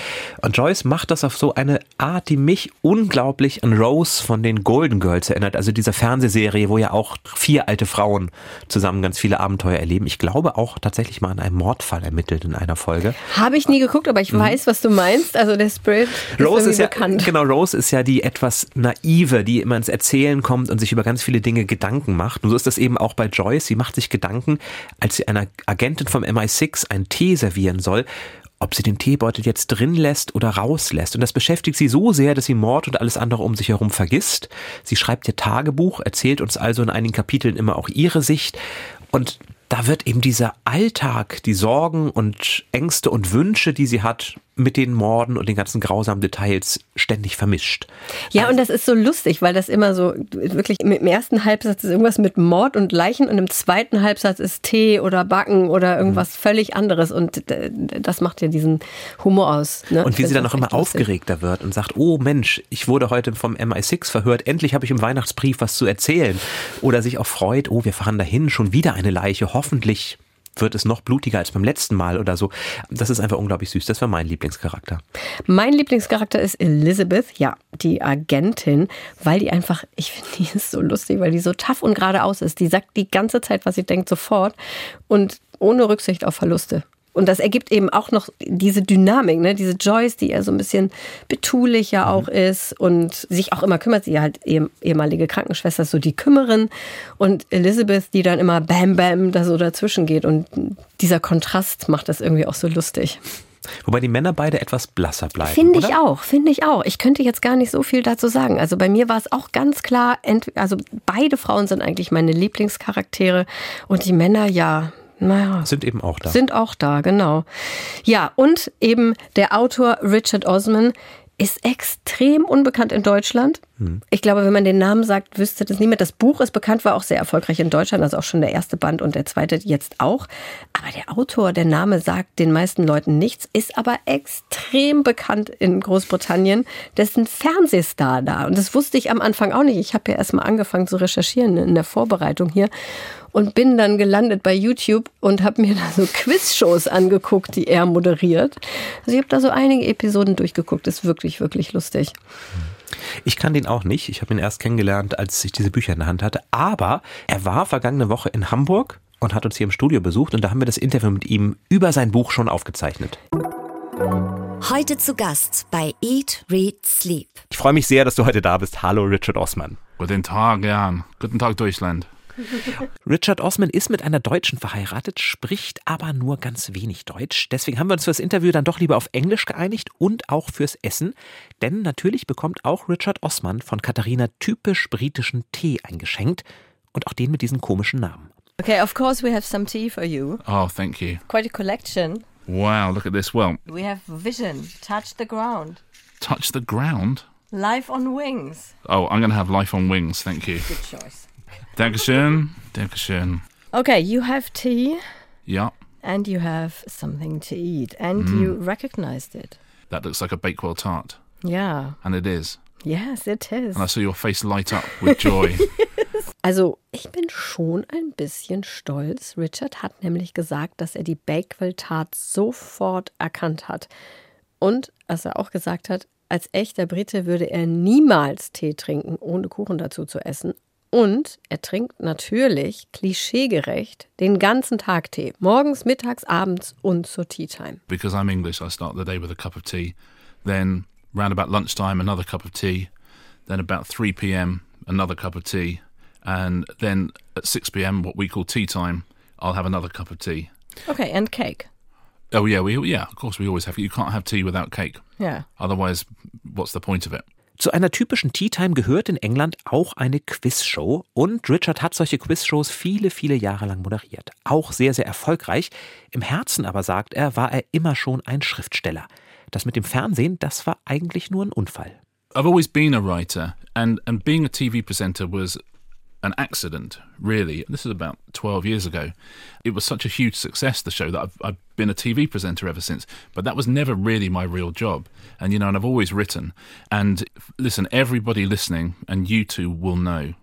Und Joyce macht das auf so eine Art, die mich unglaublich an Rose von den Golden Girls erinnert. Also dieser Fernsehserie, wo ja auch vier alte Frauen zusammen ganz viele Abenteuer erleben. Ich glaube auch tatsächlich mal an einem Mordfall ermittelt in einer Folge.
Habe ich nie geguckt, aber ich mhm. weiß, was du meinst. Also der Spirit
Rose
ist,
ist ja,
bekannt.
Genau, Rose ist ja die etwas naive, die immer ins Erzählen kommt und sich über ganz viele Dinge Gedanken macht. Und so ist das eben auch bei Joyce. Sie macht sich Gedanken, als sie einer Agentin vom MI6 einen Tee servieren soll, ob sie den Teebeutel jetzt drin lässt oder rauslässt. Und das beschäftigt sie so sehr, dass sie Mord und alles andere um sich herum vergisst. Sie schreibt ihr Tagebuch, erzählt uns also in einigen Kapiteln immer auch ihre Sicht. Und da wird eben dieser Alltag, die Sorgen und Ängste und Wünsche, die sie hat, mit den Morden und den ganzen grausamen Details ständig vermischt.
Ja, und das ist so lustig, weil das immer so wirklich im ersten Halbsatz ist irgendwas mit Mord und Leichen und im zweiten Halbsatz ist Tee oder Backen oder irgendwas mhm. völlig anderes und das macht ja diesen Humor aus.
Ne? Und wie sie dann noch immer lustig. aufgeregter wird und sagt, oh Mensch, ich wurde heute vom MI6 verhört, endlich habe ich im Weihnachtsbrief was zu erzählen. Oder sich auch freut, oh, wir fahren dahin, schon wieder eine Leiche, hoffentlich wird es noch blutiger als beim letzten Mal oder so. Das ist einfach unglaublich süß. Das war mein Lieblingscharakter.
Mein Lieblingscharakter ist Elizabeth, ja, die Agentin, weil die einfach, ich finde, die ist so lustig, weil die so tough und geradeaus ist. Die sagt die ganze Zeit, was sie denkt, sofort und ohne Rücksicht auf Verluste. Und das ergibt eben auch noch diese Dynamik, ne? diese Joyce, die ja so ein bisschen betulicher auch mhm. ist und sich auch immer kümmert. Sie halt ehemalige Krankenschwester, so die Kümmerin. Und Elizabeth, die dann immer bam, bam da so dazwischen geht. Und dieser Kontrast macht das irgendwie auch so lustig.
Wobei die Männer beide etwas blasser bleiben.
Finde ich auch, finde ich auch. Ich könnte jetzt gar nicht so viel dazu sagen. Also bei mir war es auch ganz klar, also beide Frauen sind eigentlich meine Lieblingscharaktere und die Männer, ja, naja.
Sind eben auch da.
Sind auch da, genau. Ja, und eben der Autor Richard Osman ist extrem unbekannt in Deutschland. Hm. Ich glaube, wenn man den Namen sagt, wüsste das niemand. Das Buch ist bekannt, war auch sehr erfolgreich in Deutschland, also auch schon der erste Band und der zweite jetzt auch. Aber der Autor, der Name sagt den meisten Leuten nichts, ist aber extrem bekannt in Großbritannien. Das ist ein Fernsehstar da. Und das wusste ich am Anfang auch nicht. Ich habe ja erst mal angefangen zu recherchieren in der Vorbereitung hier und bin dann gelandet bei YouTube und habe mir da so Quizshows angeguckt, die er moderiert. Also ich habe da so einige Episoden durchgeguckt. Ist wirklich, wirklich lustig.
Ich kann den auch nicht. Ich habe ihn erst kennengelernt, als ich diese Bücher in der Hand hatte. Aber er war vergangene Woche in Hamburg und hat uns hier im Studio besucht und da haben wir das Interview mit ihm über sein Buch schon aufgezeichnet.
Heute zu Gast bei Eat, Read, Sleep.
Ich freue mich sehr, dass du heute da bist. Hallo Richard Osman.
Guten Tag, Jan. Guten Tag, Deutschland.
Richard Osman ist mit einer Deutschen verheiratet, spricht aber nur ganz wenig Deutsch. Deswegen haben wir uns für das Interview dann doch lieber auf Englisch geeinigt und auch fürs Essen. Denn natürlich bekommt auch Richard Osman von Katharina typisch britischen Tee eingeschenkt. Und auch den mit diesem komischen Namen.
Okay, of course we have some tea for you.
Oh, thank you.
Quite a collection.
Wow, look at this. Well,
we have vision. Touch the ground.
Touch the ground?
Life on wings.
Oh, I'm going to have life on wings. Thank you.
Good choice.
Dankeschön. Dankeschön.
Okay, you have tea.
Yeah.
And you have something to eat. And mm. you recognized it.
That looks like a Bakewell tart.
Yeah.
And it is.
Yes, it is.
And I saw your face light up with joy.
yes. Also, ich bin schon ein bisschen stolz. Richard hat nämlich gesagt, dass er die Bakewell Tart sofort erkannt hat. Und, was er auch gesagt hat, als echter Brite würde er niemals Tee trinken, ohne Kuchen dazu zu essen. Und er trinkt natürlich klischeegerecht den ganzen Tag Tee. Morgens, mittags, abends und zur Tea Time.
Because I'm English, I start the day with a cup of tea. Then round about lunchtime, another cup of tea. Then about 3 p.m., another cup of tea. And then at 6 p.m., what we call tea time, I'll have another cup of tea.
Okay, and cake.
Oh yeah, we yeah, of course we always have. You can't have tea without cake.
Yeah.
Otherwise, what's the point of it?
Zu einer typischen Tea Time gehört in England auch eine Quizshow und Richard hat solche Quizshows viele, viele Jahre lang moderiert. Auch sehr, sehr erfolgreich. Im Herzen aber, sagt er, war er immer schon ein Schriftsteller. Das mit dem Fernsehen, das war eigentlich nur ein Unfall.
I've always been a writer and, and being a TV presenter was an accident, really. This is about 12 years ago. It was such a huge success, the show, that I've, I've, been a TV presenter ever since. But that was never really my real job. And, you know, and I've always written. And listen, everybody listening, and you two will know,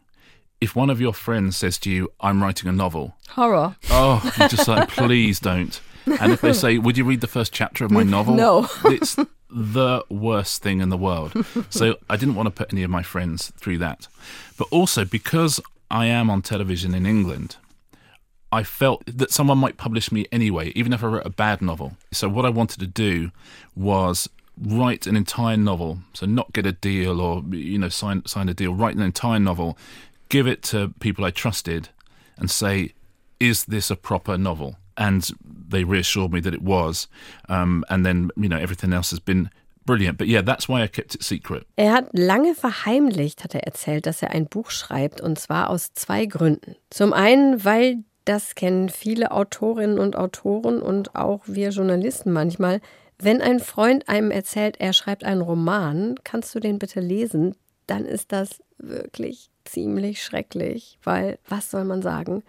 if one of your friends says to you, I'm writing a novel.
Horror.
Oh, you just like, please don't. And if they say, would you read the first chapter of my novel?
No.
it's the worst thing in the world. so I didn't want to put any of my friends through that. But also because I am on television in England, I felt that someone might publish me anyway, even if I wrote a bad novel. So what I wanted to do was write an entire novel. So not get a deal or you know sign sign a deal. Write an entire novel, give it to people I trusted, and say, "Is this a proper novel?" And they reassured me that it was. Um, and then, you know, everything else has been brilliant. But yeah, that's why I kept it secret.
Er hat lange verheimlicht, hat er erzählt, dass er ein Buch schreibt und zwar aus zwei Gründen. Zum einen, weil Das kennen viele Autorinnen und Autoren und auch wir Journalisten manchmal. Wenn ein Freund einem erzählt, er schreibt einen Roman, kannst du den bitte lesen, dann ist das wirklich ziemlich schrecklich, weil was soll man sagen?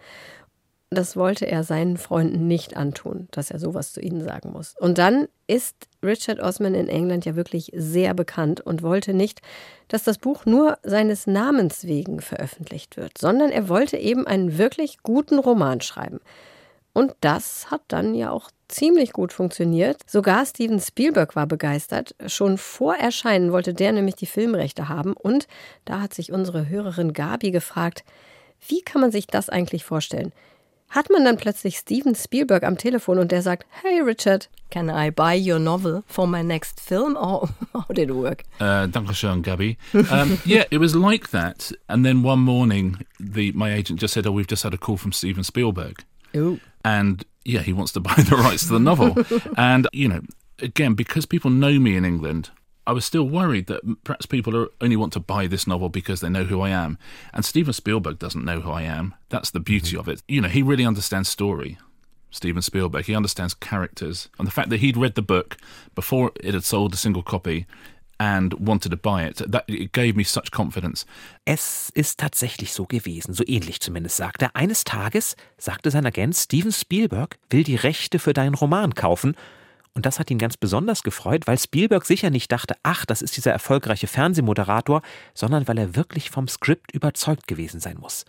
Das wollte er seinen Freunden nicht antun, dass er sowas zu ihnen sagen muss. Und dann ist Richard Osman in England ja wirklich sehr bekannt und wollte nicht, dass das Buch nur seines Namens wegen veröffentlicht wird, sondern er wollte eben einen wirklich guten Roman schreiben. Und das hat dann ja auch ziemlich gut funktioniert. Sogar Steven Spielberg war begeistert. Schon vor Erscheinen wollte der nämlich die Filmrechte haben. Und da hat sich unsere Hörerin Gabi gefragt, wie kann man sich das eigentlich vorstellen? Hat man dann plötzlich Steven Spielberg am Telefon und der sagt, Hey Richard, can I buy your novel for my next film? Or how did it work?
Uh, Dankeschön, Gabby. Um, yeah, it was like that. And then one morning, the my agent just said, oh, we've just had a call from Steven Spielberg.
Ooh.
And yeah, he wants to buy the rights to the novel. and, you know, again, because people know me in England, I was still worried that perhaps people are, only want to buy this novel because they know who I am. And Steven Spielberg doesn't know who I am. That's the beauty mm-hmm. of it. You know, he really understands story. Steven Spielberg. He understands characters. And the fact that he'd read the book before it had sold a single copy and wanted to buy it, that it gave me such confidence.
Es ist tatsächlich so gewesen, so ähnlich zumindest sagt er. Eines Tages sagte sein Agent Steven Spielberg will die Rechte für deinen Roman kaufen Und das hat ihn ganz besonders gefreut, weil Spielberg sicher nicht dachte, ach, das ist dieser erfolgreiche Fernsehmoderator, sondern weil er wirklich vom Skript überzeugt gewesen sein muss.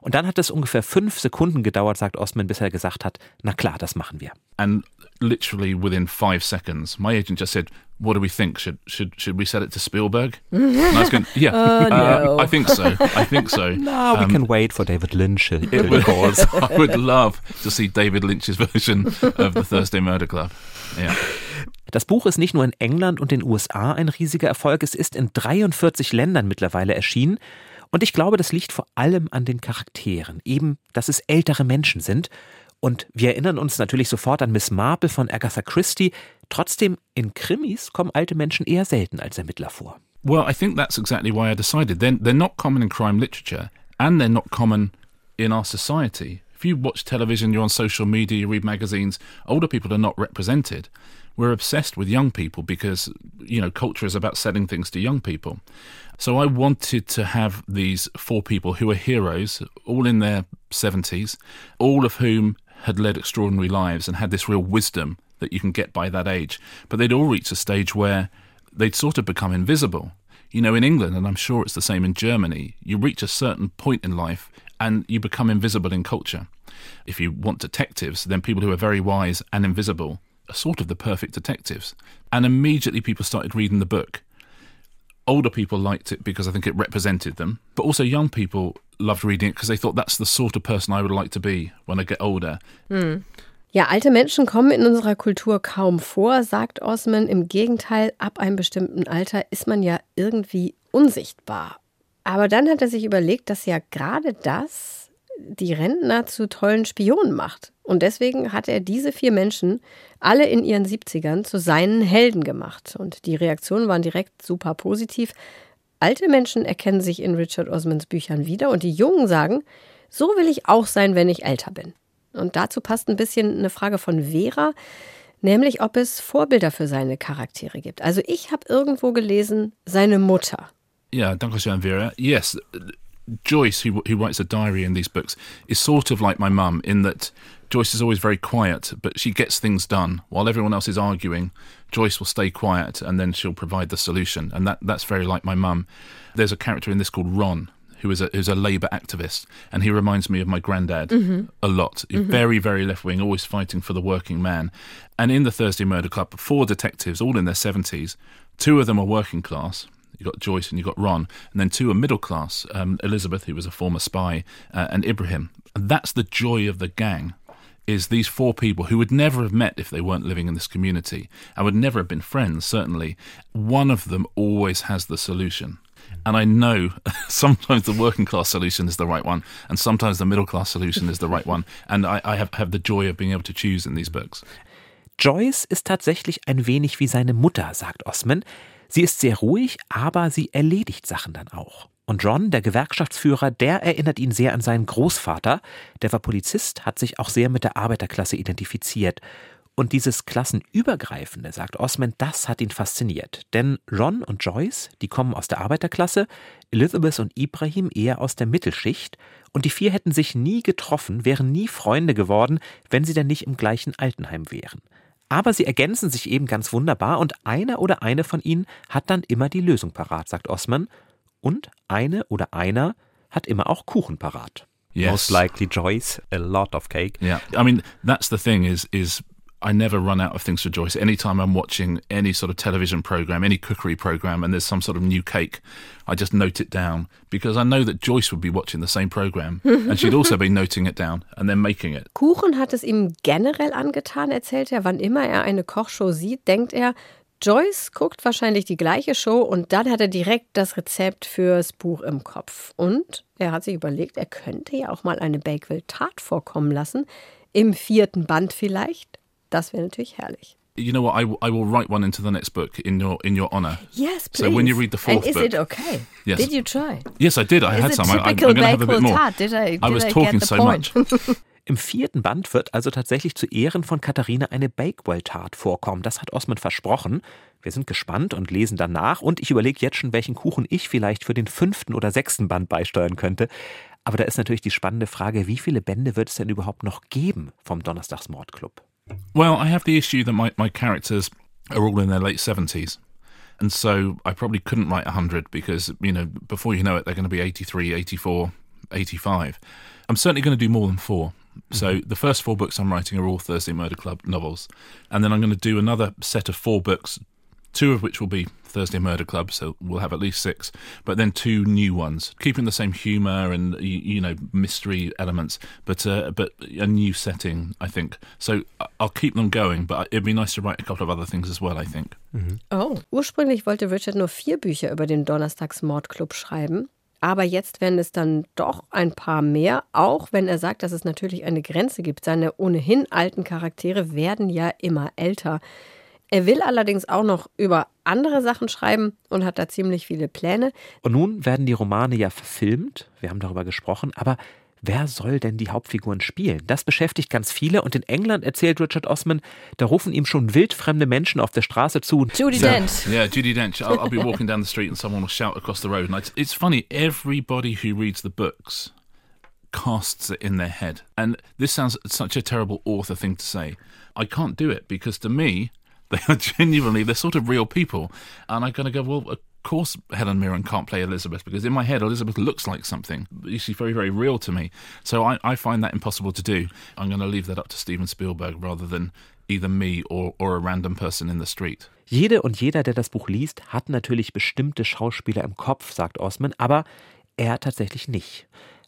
Und dann hat es ungefähr fünf Sekunden gedauert, sagt Osman, bis er gesagt hat, na klar, das machen wir.
And literally within five seconds, my agent just said, what do we think? Should should should we sell it to Spielberg? And I was going, yeah,
uh, no.
uh, I think so. I think so.
no, we um, can wait for David Lynch. It
would, I would love to see David Lynch's version of the Thursday Murder Club. Ja.
Das Buch ist nicht nur in England und den USA ein riesiger Erfolg, es ist in 43 Ländern mittlerweile erschienen. Und ich glaube, das liegt vor allem an den Charakteren, eben, dass es ältere Menschen sind. Und wir erinnern uns natürlich sofort an Miss Marple von Agatha Christie. Trotzdem, in Krimis kommen alte Menschen eher selten als Ermittler vor.
Well, I think that's exactly why I decided. They're, they're not common in crime literature and they're not common in our society. If you watch television, you're on social media, you read magazines, older people are not represented. We're obsessed with young people because, you know, culture is about selling things to young people. So I wanted to have these four people who are heroes, all in their 70s, all of whom had led extraordinary lives and had this real wisdom that you can get by that age. But they'd all reached a stage where they'd sort of become invisible. You know, in England, and I'm sure it's the same in Germany, you reach a certain point in life and you become invisible in culture. If you want detectives, then people who are very wise and invisible are sort of the perfect detectives. And immediately people started reading the book. Older people liked it because I think it represented them, but also young people loved reading it because they thought that's the sort of person I would like to be when I get older.
Mm. Ja, alte Menschen kommen in unserer Kultur kaum vor, sagt Osman. Im Gegenteil, ab einem bestimmten Alter ist man ja irgendwie unsichtbar. Aber dann hat er sich überlegt, dass ja gerade das die Rentner zu tollen Spionen macht. Und deswegen hat er diese vier Menschen alle in ihren 70ern zu seinen Helden gemacht. Und die Reaktionen waren direkt super positiv. Alte Menschen erkennen sich in Richard Osmans Büchern wieder und die Jungen sagen, so will ich auch sein, wenn ich älter bin. Und dazu passt ein bisschen eine Frage von Vera, nämlich ob es Vorbilder für seine Charaktere gibt. Also ich habe irgendwo gelesen, seine Mutter.
Yeah, Dankeschön, Vera. Yes, Joyce, who, who writes a diary in these books, is sort of like my mum in that Joyce is always very quiet, but she gets things done. While everyone else is arguing, Joyce will stay quiet and then she'll provide the solution. And that, that's very like my mum. There's a character in this called Ron, who is a who's a Labour activist, and he reminds me of my granddad mm-hmm. a lot. Mm-hmm. Very, very left wing, always fighting for the working man. And in the Thursday Murder Club, four detectives, all in their seventies. Two of them are working class, you got Joyce and you've got Ron, and then two are middle class um, Elizabeth, who was a former spy, uh, and Ibrahim. And that's the joy of the gang. Is these four people who would never have met if they weren't living in this community and would never have been friends, certainly. One of them always has the solution. And I know sometimes the working class solution is the right one, and sometimes the middle class solution is the right one. And I, I have, have the joy of being able to choose in these books.
Joyce ist tatsächlich ein wenig wie seine Mutter, sagt Osman. Sie ist sehr ruhig, aber sie erledigt Sachen dann auch. Und Ron, der Gewerkschaftsführer, der erinnert ihn sehr an seinen Großvater. Der war Polizist, hat sich auch sehr mit der Arbeiterklasse identifiziert. Und dieses Klassenübergreifende, sagt Osmond, das hat ihn fasziniert. Denn Ron und Joyce, die kommen aus der Arbeiterklasse, Elizabeth und Ibrahim eher aus der Mittelschicht. Und die vier hätten sich nie getroffen, wären nie Freunde geworden, wenn sie denn nicht im gleichen Altenheim wären. Aber sie ergänzen sich eben ganz wunderbar und einer oder eine von ihnen hat dann immer die Lösung parat, sagt Osman. Und eine oder einer hat immer auch Kuchen parat.
Yes.
Most likely Joyce, a lot of cake.
Yeah. I mean, that's the thing is is I never run out of things for Joyce. Anytime I'm watching any sort of television program, any cookery program, and there's some sort of new cake, I just note it down because I know that Joyce would be watching the same program and she'd also be noting it down and then making it.
Kuchen hat es ihm generell angetan, erzählt er. Wann immer er eine Kochshow sieht, denkt er, Joyce guckt wahrscheinlich die gleiche Show und dann hat er direkt das Rezept fürs Buch im Kopf. Und er hat sich überlegt, er könnte ja auch mal eine Bakewell-Tat vorkommen lassen. Im vierten Band vielleicht. Das wäre natürlich herrlich.
You know what? I, will- I will write one into the next book in your in your honor.
Yes,
So when you read the fourth
And is
book-
it okay?
Yes.
Did you try?
Yes, I did. I
Is
had some. I, I, I'm going to have a bit more.
tart? Did I,
I
did
was
I
talking
get the
so
point?
much.
Im vierten Band wird also tatsächlich zu Ehren von Katharina eine Bakewell-Tat vorkommen. Das hat Osmond versprochen. Wir sind gespannt und lesen danach. Und ich überlege jetzt schon, welchen Kuchen ich vielleicht für den fünften oder sechsten Band beisteuern könnte. Aber da ist natürlich die spannende Frage, wie viele Bände wird es denn überhaupt noch geben vom Donnerstagsmordclub?
Well, I have the issue that my, my characters are all in their late 70s. And so I probably couldn't write 100 because, you know, before you know it, they're going to be 83, 84, 85. I'm certainly going to do more than four. So mm-hmm. the first four books I'm writing are all Thursday Murder Club novels. And then I'm going to do another set of four books, two of which will be Thursday Murder Club, so we'll have at least six, but then two new ones, keeping the same humour and you, you know mystery elements, but uh, but a new setting, I think. So I'll keep them going, but it'd be nice to write a couple of other things as well. I think.
Oh. Ursprünglich wollte Richard nur vier Bücher über den Donnerstagsmordclub schreiben. Aber jetzt werden es dann doch ein paar mehr, auch wenn er sagt, dass es natürlich eine Grenze gibt. Seine ohnehin alten Charaktere werden ja immer älter. Er will allerdings auch noch über andere Sachen schreiben und hat da ziemlich viele Pläne.
Und nun werden die Romane ja verfilmt, wir haben darüber gesprochen, aber wer soll denn die Hauptfiguren spielen? Das beschäftigt ganz viele und in England erzählt Richard Osman, da rufen ihm schon wildfremde Menschen auf der Straße zu.
Judy Dent.
Yeah, Judy Dench. I'll, I'll be walking down the street and someone will shout across the road. And it's funny, everybody who reads the books casts it in their head. And this sounds such a terrible author thing to say. I can't do it because to me, they are genuinely, they're sort of real people. And I'm going to go, well, of course Helen Mirren can't play Elizabeth because in my head, Elizabeth looks like something. She's very, very real to me. So I, I find that impossible to do. I'm going to leave that up to Steven Spielberg rather than either me or, or a random person in the street.
Jede und jeder, der das Buch liest, hat natürlich bestimmte Schauspieler im Kopf, sagt Osman, aber er tatsächlich nicht.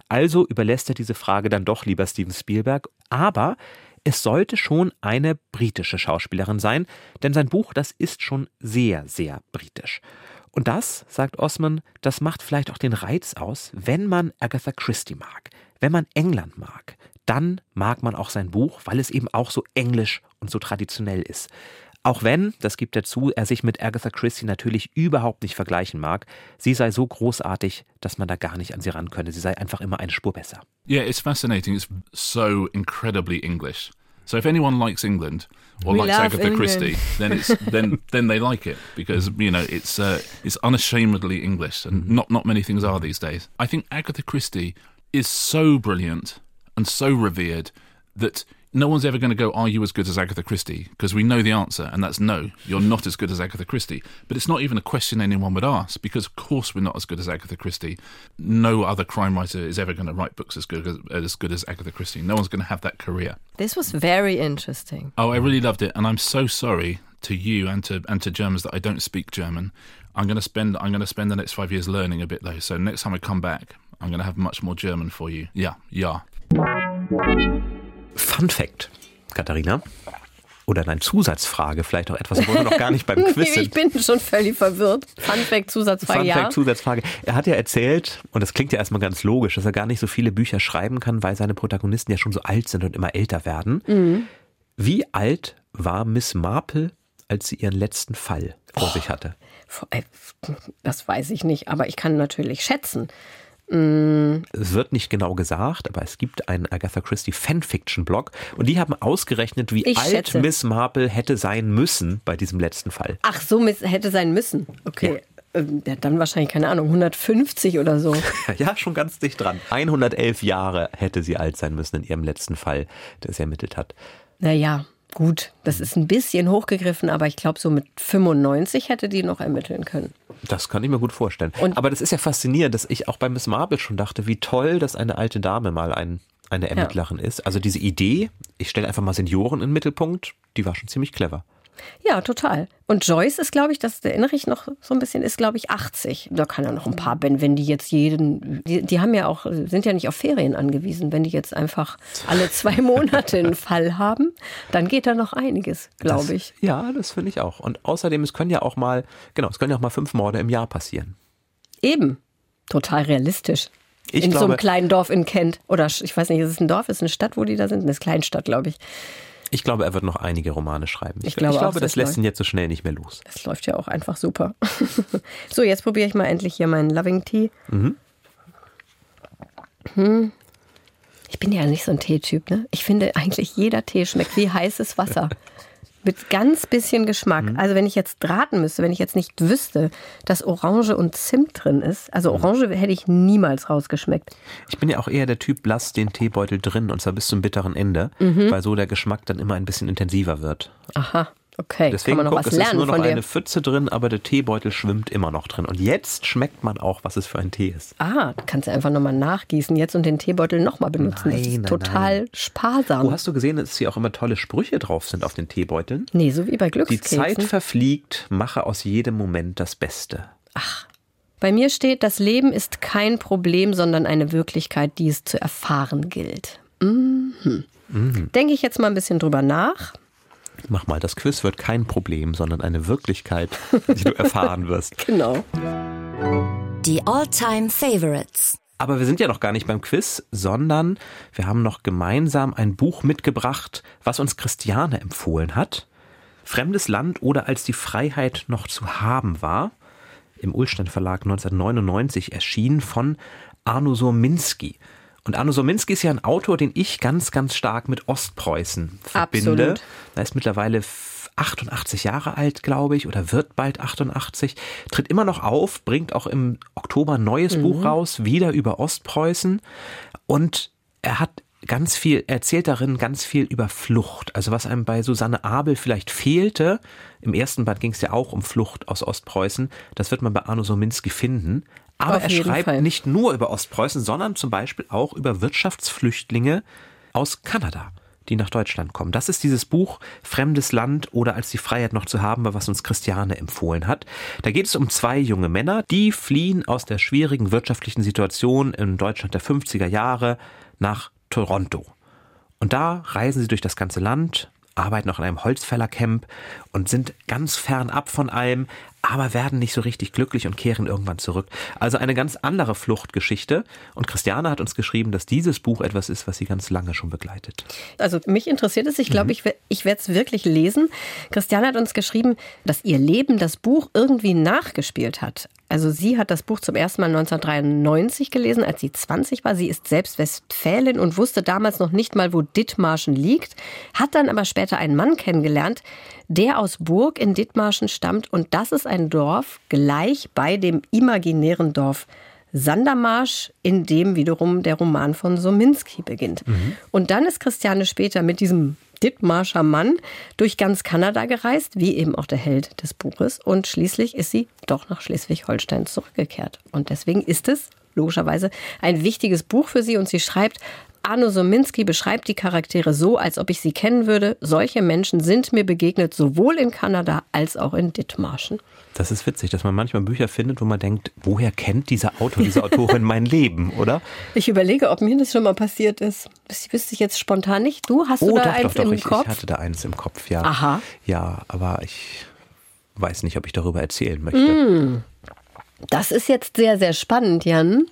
Also überlässt er diese Frage dann doch lieber Steven Spielberg, aber es sollte schon eine britische Schauspielerin sein, denn sein Buch, das ist schon sehr, sehr britisch. Und das, sagt Osman, das macht vielleicht auch den Reiz aus, wenn man Agatha Christie mag, wenn man England mag, dann mag man auch sein Buch, weil es eben auch so englisch und so traditionell ist. Auch wenn, das gibt er zu, er sich mit Agatha Christie natürlich überhaupt nicht vergleichen mag, sie sei so großartig, dass man da gar nicht an sie ran könne. Sie sei einfach immer eine Spur besser.
Yeah, it's fascinating. It's so incredibly English. So if anyone likes England or
We
likes Agatha
England.
Christie, then it's then then they like it because you know it's uh, it's unashamedly English, and not not many things are these days. I think Agatha Christie is so brilliant and so revered that no one's ever going to go, "Are you as good as Agatha Christie?" Because we know the answer, and that's no. You're not as good as Agatha Christie. But it's not even a question anyone would ask because, of course, we're not as good as Agatha Christie. No other crime writer is ever going to write books as good as, as good as Agatha Christie. No one's going to have that career.
This was very interesting.
Oh, I really loved it, and I'm so sorry to you and to and to Germans that I don't speak German. I'm going to spend I'm going to spend the next five years learning a bit though. So next time I come back, I'm going to have much more German for you. Yeah, yeah.
Fun Fact, Katharina. Oder eine Zusatzfrage, vielleicht auch etwas, wo wir noch gar nicht beim Quiz
Ich
sind.
bin schon völlig verwirrt. Fun Fact, Zusatzfrage,
Fun
ja.
Fact, Zusatzfrage. Er hat ja erzählt, und das klingt ja erstmal ganz logisch, dass er gar nicht so viele Bücher schreiben kann, weil seine Protagonisten ja schon so alt sind und immer älter werden. Wie alt war Miss Marple, als sie ihren letzten Fall vor oh, sich hatte?
Äh, das weiß ich nicht, aber ich kann natürlich schätzen.
Es wird nicht genau gesagt, aber es gibt einen Agatha Christie Fanfiction-Blog und die haben ausgerechnet, wie ich alt schätze. Miss Marple hätte sein müssen bei diesem letzten Fall.
Ach so, hätte sein müssen. Okay. Ja. Ja, dann wahrscheinlich, keine Ahnung, 150 oder so.
ja, schon ganz dicht dran. 111 Jahre hätte sie alt sein müssen in ihrem letzten Fall, der sie ermittelt hat.
Naja, Gut, das ist ein bisschen hochgegriffen, aber ich glaube, so mit 95 hätte die noch ermitteln können.
Das kann ich mir gut vorstellen. Und aber das ist ja faszinierend, dass ich auch bei Miss Marple schon dachte, wie toll, dass eine alte Dame mal ein, eine Ermittlerin ja. ist. Also diese Idee, ich stelle einfach mal Senioren in den Mittelpunkt, die war schon ziemlich clever.
Ja, total. Und Joyce ist, glaube ich, das erinnere ich noch so ein bisschen, ist, glaube ich, 80. Da kann ja noch ein paar, Ben, wenn die jetzt jeden, die, die, haben ja auch, sind ja nicht auf Ferien angewiesen. Wenn die jetzt einfach alle zwei Monate einen Fall haben, dann geht da noch einiges, glaube ich.
Ja, das finde ich auch. Und außerdem, es können ja auch mal, genau, es können ja auch mal fünf Morde im Jahr passieren.
Eben. Total realistisch. Ich in glaube, so einem kleinen Dorf in Kent. Oder ich weiß nicht, ist es ein Dorf, ist es eine Stadt, wo die da sind? Eine Kleinstadt, glaube ich.
Ich glaube, er wird noch einige Romane schreiben. Ich, ich glaube, ich glaube auch, das lässt ihn jetzt so schnell nicht mehr los.
Es läuft ja auch einfach super. so, jetzt probiere ich mal endlich hier meinen Loving Tea. Mhm. Hm. Ich bin ja nicht so ein Teetyp, ne? Ich finde eigentlich jeder Tee schmeckt wie heißes Wasser. Mit ganz bisschen Geschmack. Mhm. Also wenn ich jetzt raten müsste, wenn ich jetzt nicht wüsste, dass Orange und Zimt drin ist, also mhm. Orange hätte ich niemals rausgeschmeckt.
Ich bin ja auch eher der Typ, lass den Teebeutel drin und zwar bis zum bitteren Ende, mhm. weil so der Geschmack dann immer ein bisschen intensiver wird.
Aha. Okay,
Deswegen kann man noch guck, was lernen es ist nur noch eine Pfütze drin, aber der Teebeutel schwimmt immer noch drin. Und jetzt schmeckt man auch, was es für ein Tee ist.
Ah, du kannst einfach nochmal nachgießen jetzt und den Teebeutel nochmal benutzen. Nein, das ist nein, total nein. sparsam.
Wo hast du gesehen, dass hier auch immer tolle Sprüche drauf sind auf den Teebeuteln?
Nee, so wie bei Glückskeksen.
Die Zeit verfliegt, mache aus jedem Moment das Beste.
Ach, bei mir steht, das Leben ist kein Problem, sondern eine Wirklichkeit, die es zu erfahren gilt. Mhm. Mhm. Denke ich jetzt mal ein bisschen drüber nach.
Mach mal, das Quiz wird kein Problem, sondern eine Wirklichkeit, die du erfahren wirst.
Genau.
Die All-Time Favorites.
Aber wir sind ja noch gar nicht beim Quiz, sondern wir haben noch gemeinsam ein Buch mitgebracht, was uns Christiane empfohlen hat. Fremdes Land oder als die Freiheit noch zu haben war. Im Ulstein Verlag 1999 erschienen von Arno Sorminski. Und Arno Sominski ist ja ein Autor, den ich ganz, ganz stark mit Ostpreußen verbinde. Absolut. Er ist mittlerweile 88 Jahre alt, glaube ich, oder wird bald 88, tritt immer noch auf, bringt auch im Oktober ein neues mhm. Buch raus, wieder über Ostpreußen. Und er hat ganz viel, erzählt darin ganz viel über Flucht. Also was einem bei Susanne Abel vielleicht fehlte, im ersten Band ging es ja auch um Flucht aus Ostpreußen, das wird man bei Arno Sominski finden. Aber Auf er schreibt Fall. nicht nur über Ostpreußen, sondern zum Beispiel auch über Wirtschaftsflüchtlinge aus Kanada, die nach Deutschland kommen. Das ist dieses Buch Fremdes Land oder als die Freiheit noch zu haben war, was uns Christiane empfohlen hat. Da geht es um zwei junge Männer, die fliehen aus der schwierigen wirtschaftlichen Situation in Deutschland der 50er Jahre nach Toronto. Und da reisen sie durch das ganze Land, arbeiten auch in einem Holzfällercamp und sind ganz fernab von allem, aber werden nicht so richtig glücklich und kehren irgendwann zurück. Also eine ganz andere Fluchtgeschichte. Und Christiane hat uns geschrieben, dass dieses Buch etwas ist, was sie ganz lange schon begleitet.
Also mich interessiert es. Ich glaube, mhm. ich, ich werde es wirklich lesen. Christiane hat uns geschrieben, dass ihr Leben das Buch irgendwie nachgespielt hat. Also sie hat das Buch zum ersten Mal 1993 gelesen, als sie 20 war. Sie ist selbst Westfälin und wusste damals noch nicht mal, wo Dithmarschen liegt, hat dann aber später einen Mann kennengelernt, der aus Burg in Dithmarschen stammt und das ist ein Dorf gleich bei dem imaginären Dorf Sandermarsch, in dem wiederum der Roman von Sominski beginnt. Mhm. Und dann ist Christiane später mit diesem Dithmarscher Mann durch ganz Kanada gereist, wie eben auch der Held des Buches. Und schließlich ist sie doch nach Schleswig-Holstein zurückgekehrt. Und deswegen ist es logischerweise ein wichtiges Buch für sie. Und sie schreibt Arno Sominski beschreibt die Charaktere so, als ob ich sie kennen würde. Solche Menschen sind mir begegnet, sowohl in Kanada als auch in Dithmarschen.
Das ist witzig, dass man manchmal Bücher findet, wo man denkt, woher kennt dieser Autor, diese Autorin mein Leben, oder?
Ich überlege, ob mir das schon mal passiert ist. Das wüsste ich jetzt spontan nicht. Du hast oh, du da
doch,
eins
doch, doch,
im
ich,
Kopf?
Ich hatte da eins im Kopf, ja.
Aha.
Ja, aber ich weiß nicht, ob ich darüber erzählen möchte.
Mm. Das ist jetzt sehr, sehr spannend, Jan.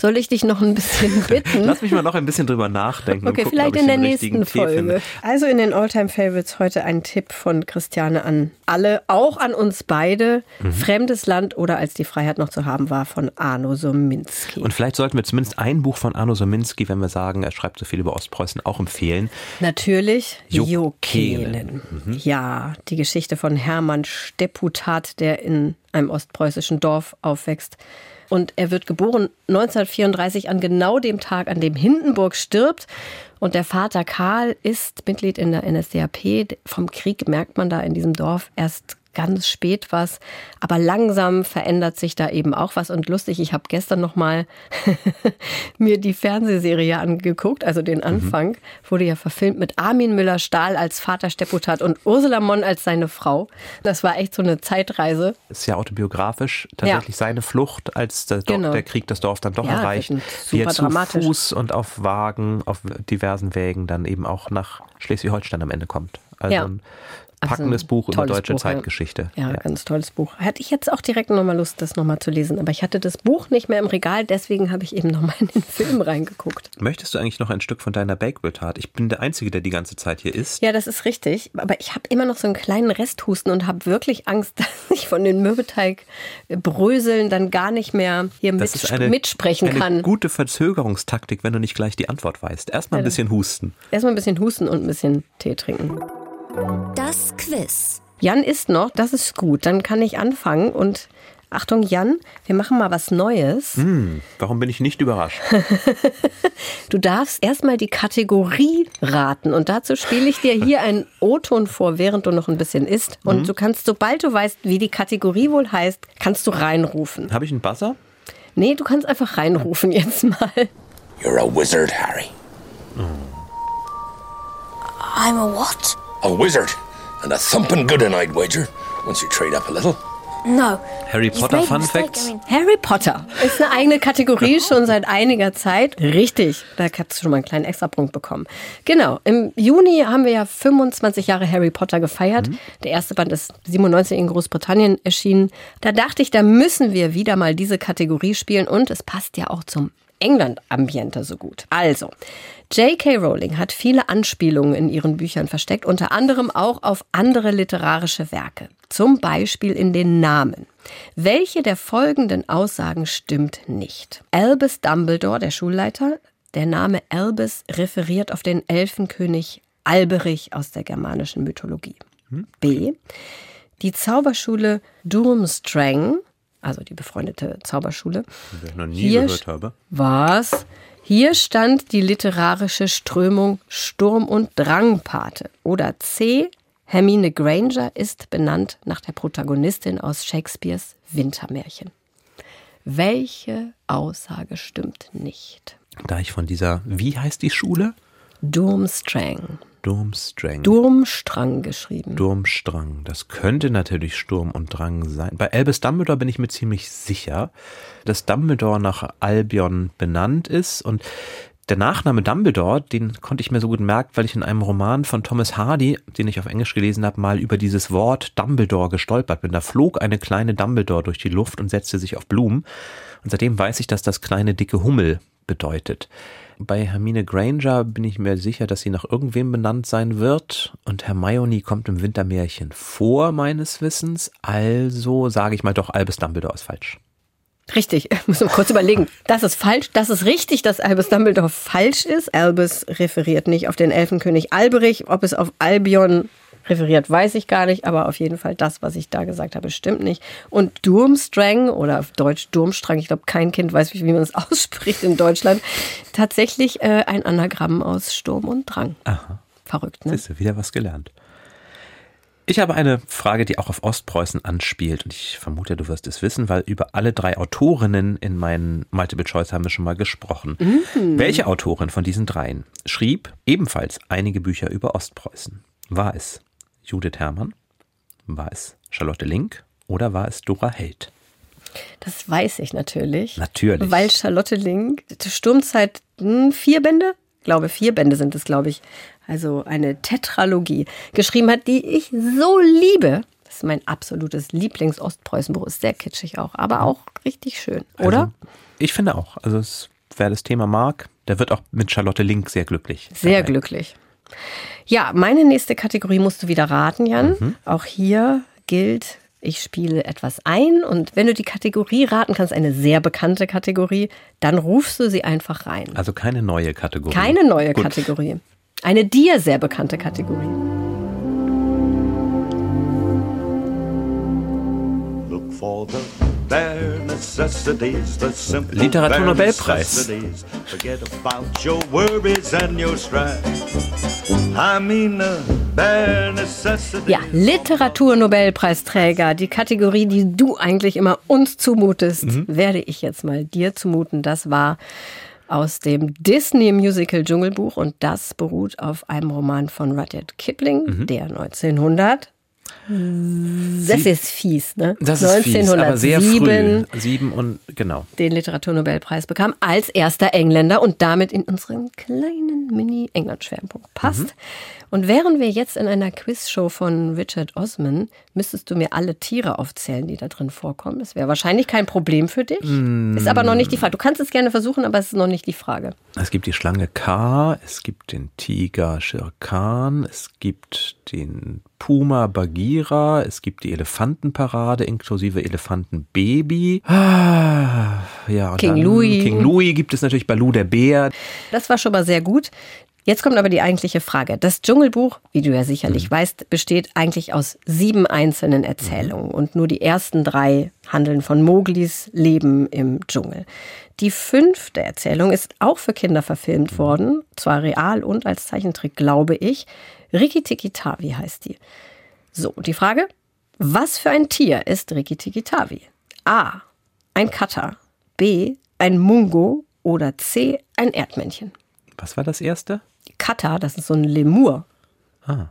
Soll ich dich noch ein bisschen bitten?
Lass mich mal noch ein bisschen drüber nachdenken.
Okay,
gucken,
vielleicht in der nächsten Folge. Also in den Alltime Favorites heute ein Tipp von Christiane an alle, auch an uns beide. Mhm. Fremdes Land oder als die Freiheit noch zu haben war von Arno Sominski.
Und vielleicht sollten wir zumindest ein Buch von Arno Sominski, wenn wir sagen, er schreibt so viel über Ostpreußen, auch empfehlen.
Natürlich Jokenen. Mhm. Ja, die Geschichte von Hermann Stepputat, der in einem ostpreußischen Dorf aufwächst. Und er wird geboren 1934 an genau dem Tag, an dem Hindenburg stirbt. Und der Vater Karl ist Mitglied in der NSDAP. Vom Krieg merkt man da in diesem Dorf erst ganz spät was, aber langsam verändert sich da eben auch was und lustig. Ich habe gestern noch mal mir die Fernsehserie angeguckt, also den mhm. Anfang, mhm. wurde ja verfilmt mit Armin Müller-Stahl als Vater Stepputat und Ursula Monn als seine Frau. Das war echt so eine Zeitreise.
Ist ja autobiografisch tatsächlich ja. seine Flucht, als der, genau. der, Krieg das Dorf dann doch ja, erreicht. Wie er zu Fuß und auf Wagen, auf diversen Wägen dann eben auch nach Schleswig-Holstein am Ende kommt. Also ja packendes also Buch über deutsche Buch, Zeitgeschichte.
Ja. ja, ganz tolles Buch. Hatte ich jetzt auch direkt nochmal Lust, das nochmal zu lesen. Aber ich hatte das Buch nicht mehr im Regal, deswegen habe ich eben nochmal in den Film reingeguckt.
Möchtest du eigentlich noch ein Stück von deiner Bakewell-Tat? Ich bin der Einzige, der die ganze Zeit hier isst.
Ja, das ist richtig. Aber ich habe immer noch so einen kleinen Resthusten und habe wirklich Angst, dass ich von den Mürbeteig bröseln dann gar nicht mehr hier mit, eine, mitsprechen
eine
kann.
Eine gute Verzögerungstaktik, wenn du nicht gleich die Antwort weißt. Erstmal ein bisschen husten.
Erstmal ein bisschen husten und ein bisschen Tee trinken.
Das Quiz.
Jan ist noch, das ist gut. Dann kann ich anfangen und Achtung, Jan, wir machen mal was Neues.
Hm, warum bin ich nicht überrascht?
du darfst erstmal die Kategorie raten und dazu spiele ich dir hier einen O-Ton vor, während du noch ein bisschen isst. Und mhm. du kannst, sobald du weißt, wie die Kategorie wohl heißt, kannst du reinrufen.
Habe ich einen Buzzer?
Nee, du kannst einfach reinrufen jetzt mal.
You're a wizard, Harry.
Oh. I'm a what?
A wizard. And a thumping good I'd wager, once you trade up a little.
No.
Harry Potter Fun Facts?
Harry Potter ist eine eigene Kategorie schon seit einiger Zeit. Richtig, da hast du schon mal einen kleinen Extrapunkt bekommen. Genau, im Juni haben wir ja 25 Jahre Harry Potter gefeiert. Mhm. Der erste Band ist 97 in Großbritannien erschienen. Da dachte ich, da müssen wir wieder mal diese Kategorie spielen und es passt ja auch zum England-Ambiente so gut. Also, J.K. Rowling hat viele Anspielungen in ihren Büchern versteckt, unter anderem auch auf andere literarische Werke, zum Beispiel in den Namen. Welche der folgenden Aussagen stimmt nicht? Albus Dumbledore, der Schulleiter, der Name Albus referiert auf den Elfenkönig Alberich aus der germanischen Mythologie. B. Die Zauberschule Durmstrang also die befreundete Zauberschule.
Die ich noch nie Hier gehört habe.
Was? Hier stand die literarische Strömung Sturm- und Drangpate. Oder C. Hermine Granger ist benannt nach der Protagonistin aus Shakespeares Wintermärchen. Welche Aussage stimmt nicht?
Da ich von dieser, wie heißt die Schule?
Durmstrang.
Durmstrang.
Durmstrang geschrieben.
Durmstrang. Das könnte natürlich Sturm und Drang sein. Bei Albus Dumbledore bin ich mir ziemlich sicher, dass Dumbledore nach Albion benannt ist und der Nachname Dumbledore, den konnte ich mir so gut merken, weil ich in einem Roman von Thomas Hardy, den ich auf Englisch gelesen habe, mal über dieses Wort Dumbledore gestolpert bin. Da flog eine kleine Dumbledore durch die Luft und setzte sich auf Blumen. Und seitdem weiß ich, dass das kleine dicke Hummel bedeutet. Bei Hermine Granger bin ich mir sicher, dass sie nach irgendwem benannt sein wird. Und Hermione kommt im Wintermärchen vor, meines Wissens. Also sage ich mal doch, Albus Dumbledore ist falsch.
Richtig, ich muss mal kurz überlegen. Das ist falsch, das ist richtig, dass Albus Dumbledore falsch ist. Albus referiert nicht auf den Elfenkönig Alberich. Ob es auf Albion referiert, weiß ich gar nicht, aber auf jeden Fall das, was ich da gesagt habe, stimmt nicht. Und Durmstrang oder auf Deutsch Durmstrang, ich glaube, kein Kind weiß, wie man es ausspricht in Deutschland, tatsächlich äh, ein Anagramm aus Sturm und Drang.
Aha.
Verrückt, ne?
Siehst du, wieder was gelernt. Ich habe eine Frage, die auch auf Ostpreußen anspielt und ich vermute, du wirst es wissen, weil über alle drei Autorinnen in meinen Multiple Choice haben wir schon mal gesprochen. Mhm. Welche Autorin von diesen dreien schrieb ebenfalls einige Bücher über Ostpreußen? War es Judith Herrmann? War es Charlotte Link oder war es Dora Held?
Das weiß ich natürlich.
Natürlich.
Weil Charlotte Link, Sturmzeit, vier Bände? Ich glaube, vier Bände sind es, glaube ich. Also eine Tetralogie geschrieben hat, die ich so liebe. Das ist mein absolutes Lieblings-Ostpreußen-Buch. Ist sehr kitschig auch, aber auch richtig schön, oder?
Also, ich finde auch. Also es, wer das Thema mag, der wird auch mit Charlotte Link sehr glücklich.
Sehr dabei. glücklich. Ja, meine nächste Kategorie musst du wieder raten, Jan. Mhm. Auch hier gilt, ich spiele etwas ein und wenn du die Kategorie raten kannst, eine sehr bekannte Kategorie, dann rufst du sie einfach rein.
Also keine neue Kategorie.
Keine neue Gut. Kategorie. Eine dir sehr bekannte Kategorie. Look for the
Literaturnobelpreis.
Ja, Literaturnobelpreisträger, die Kategorie, die du eigentlich immer uns zumutest, mhm. werde ich jetzt mal dir zumuten. Das war aus dem Disney-Musical Dschungelbuch und das beruht auf einem Roman von Rudyard Kipling, mhm. der 1900 das ist fies, ne?
Das ist 1907 fies, aber sehr früh. Sieben und genau.
Den Literaturnobelpreis bekam als erster Engländer und damit in unseren kleinen Mini-England-Schwerpunkt passt. Mhm. Und wären wir jetzt in einer Quizshow von Richard Osman, müsstest du mir alle Tiere aufzählen, die da drin vorkommen. Das wäre wahrscheinlich kein Problem für dich. Mm. Ist aber noch nicht die Frage. Du kannst es gerne versuchen, aber es ist noch nicht die Frage.
Es gibt die Schlange K, es gibt den Tiger Shere Khan, es gibt den Puma Bagheera, es gibt die Elefantenparade inklusive Elefantenbaby. Ah, ja,
King Louis.
King Louis gibt es natürlich Baloo der Bär.
Das war schon mal sehr gut. Jetzt kommt aber die eigentliche Frage. Das Dschungelbuch, wie du ja sicherlich mhm. weißt, besteht eigentlich aus sieben einzelnen Erzählungen und nur die ersten drei handeln von Moglis Leben im Dschungel. Die fünfte Erzählung ist auch für Kinder verfilmt mhm. worden, zwar real und als Zeichentrick, glaube ich. Riki Tiki Tavi heißt die. So, die Frage, was für ein Tier ist Riki Tiki Tavi? A. Ein Katter. B. Ein Mungo. Oder C. Ein Erdmännchen.
Was war das erste?
Kata, das ist so ein Lemur.
Ah.